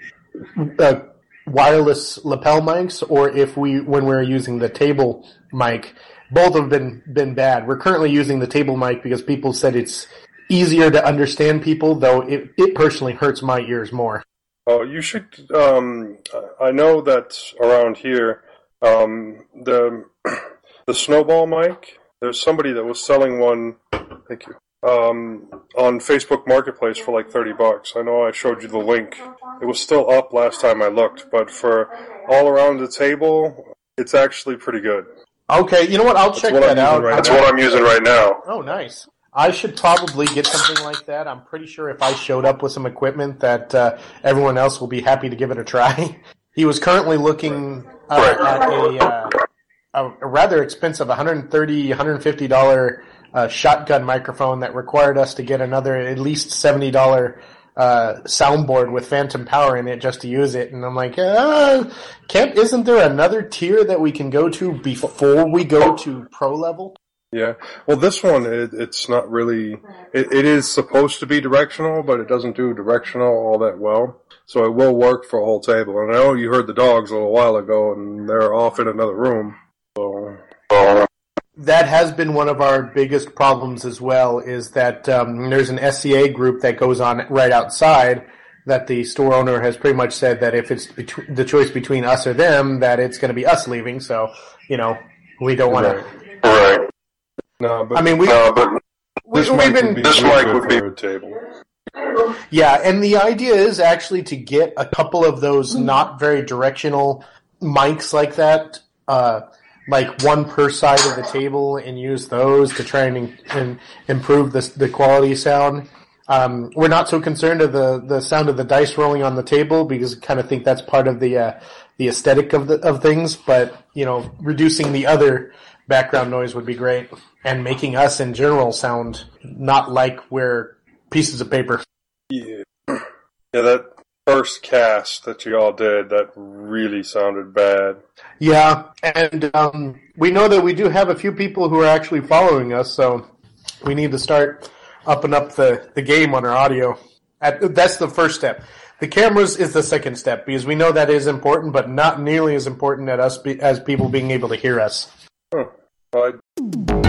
uh, wireless lapel mics, or if we when we were using the table mic. Both have been been bad. We're currently using the table mic because people said it's easier to understand people, though it, it personally hurts my ears more. Oh, you should. Um, I know that around here, um, the the snowball mic. There's somebody that was selling one. Thank you. Um, on Facebook Marketplace for like thirty bucks. I know I showed you the link. It was still up last time I looked, but for all around the table, it's actually pretty good. Okay, you know what? I'll That's check what that I'm using out. right- That's what I'm using right now. Oh, nice. I should probably get something like that. I'm pretty sure if I showed up with some equipment that uh, everyone else will be happy to give it a try. he was currently looking uh, at a, uh, a, a rather expensive 130 150 dollar uh, shotgun microphone that required us to get another at least seventy dollar uh, soundboard with phantom power in it just to use it. And I'm like, uh, can't isn't there another tier that we can go to before we go to pro level? Yeah. Well, this one, it, it's not really. It, it is supposed to be directional, but it doesn't do directional all that well. So it will work for a whole table. And I know you heard the dogs a little while ago, and they're off in another room. So. that has been one of our biggest problems as well is that um, there's an SCA group that goes on right outside that the store owner has pretty much said that if it's betw- the choice between us or them that it's going to be us leaving so you know we don't want to Right. No, but I mean, we- no, but we- this we've been- be This mic would be- a table. Yeah, and the idea is actually to get a couple of those not very directional mics like that, uh, like one per side of the table, and use those to try and, and improve the the quality sound. Um, we're not so concerned of the, the sound of the dice rolling on the table because we kind of think that's part of the uh, the aesthetic of the of things. But you know, reducing the other background noise would be great, and making us in general sound not like we're pieces of paper. Yeah. Yeah, that first cast that you all did, that really sounded bad. Yeah, and um, we know that we do have a few people who are actually following us, so we need to start upping up the, the game on our audio. At, that's the first step. The cameras is the second step because we know that is important, but not nearly as important at us be, as people being able to hear us. Huh. Well, I-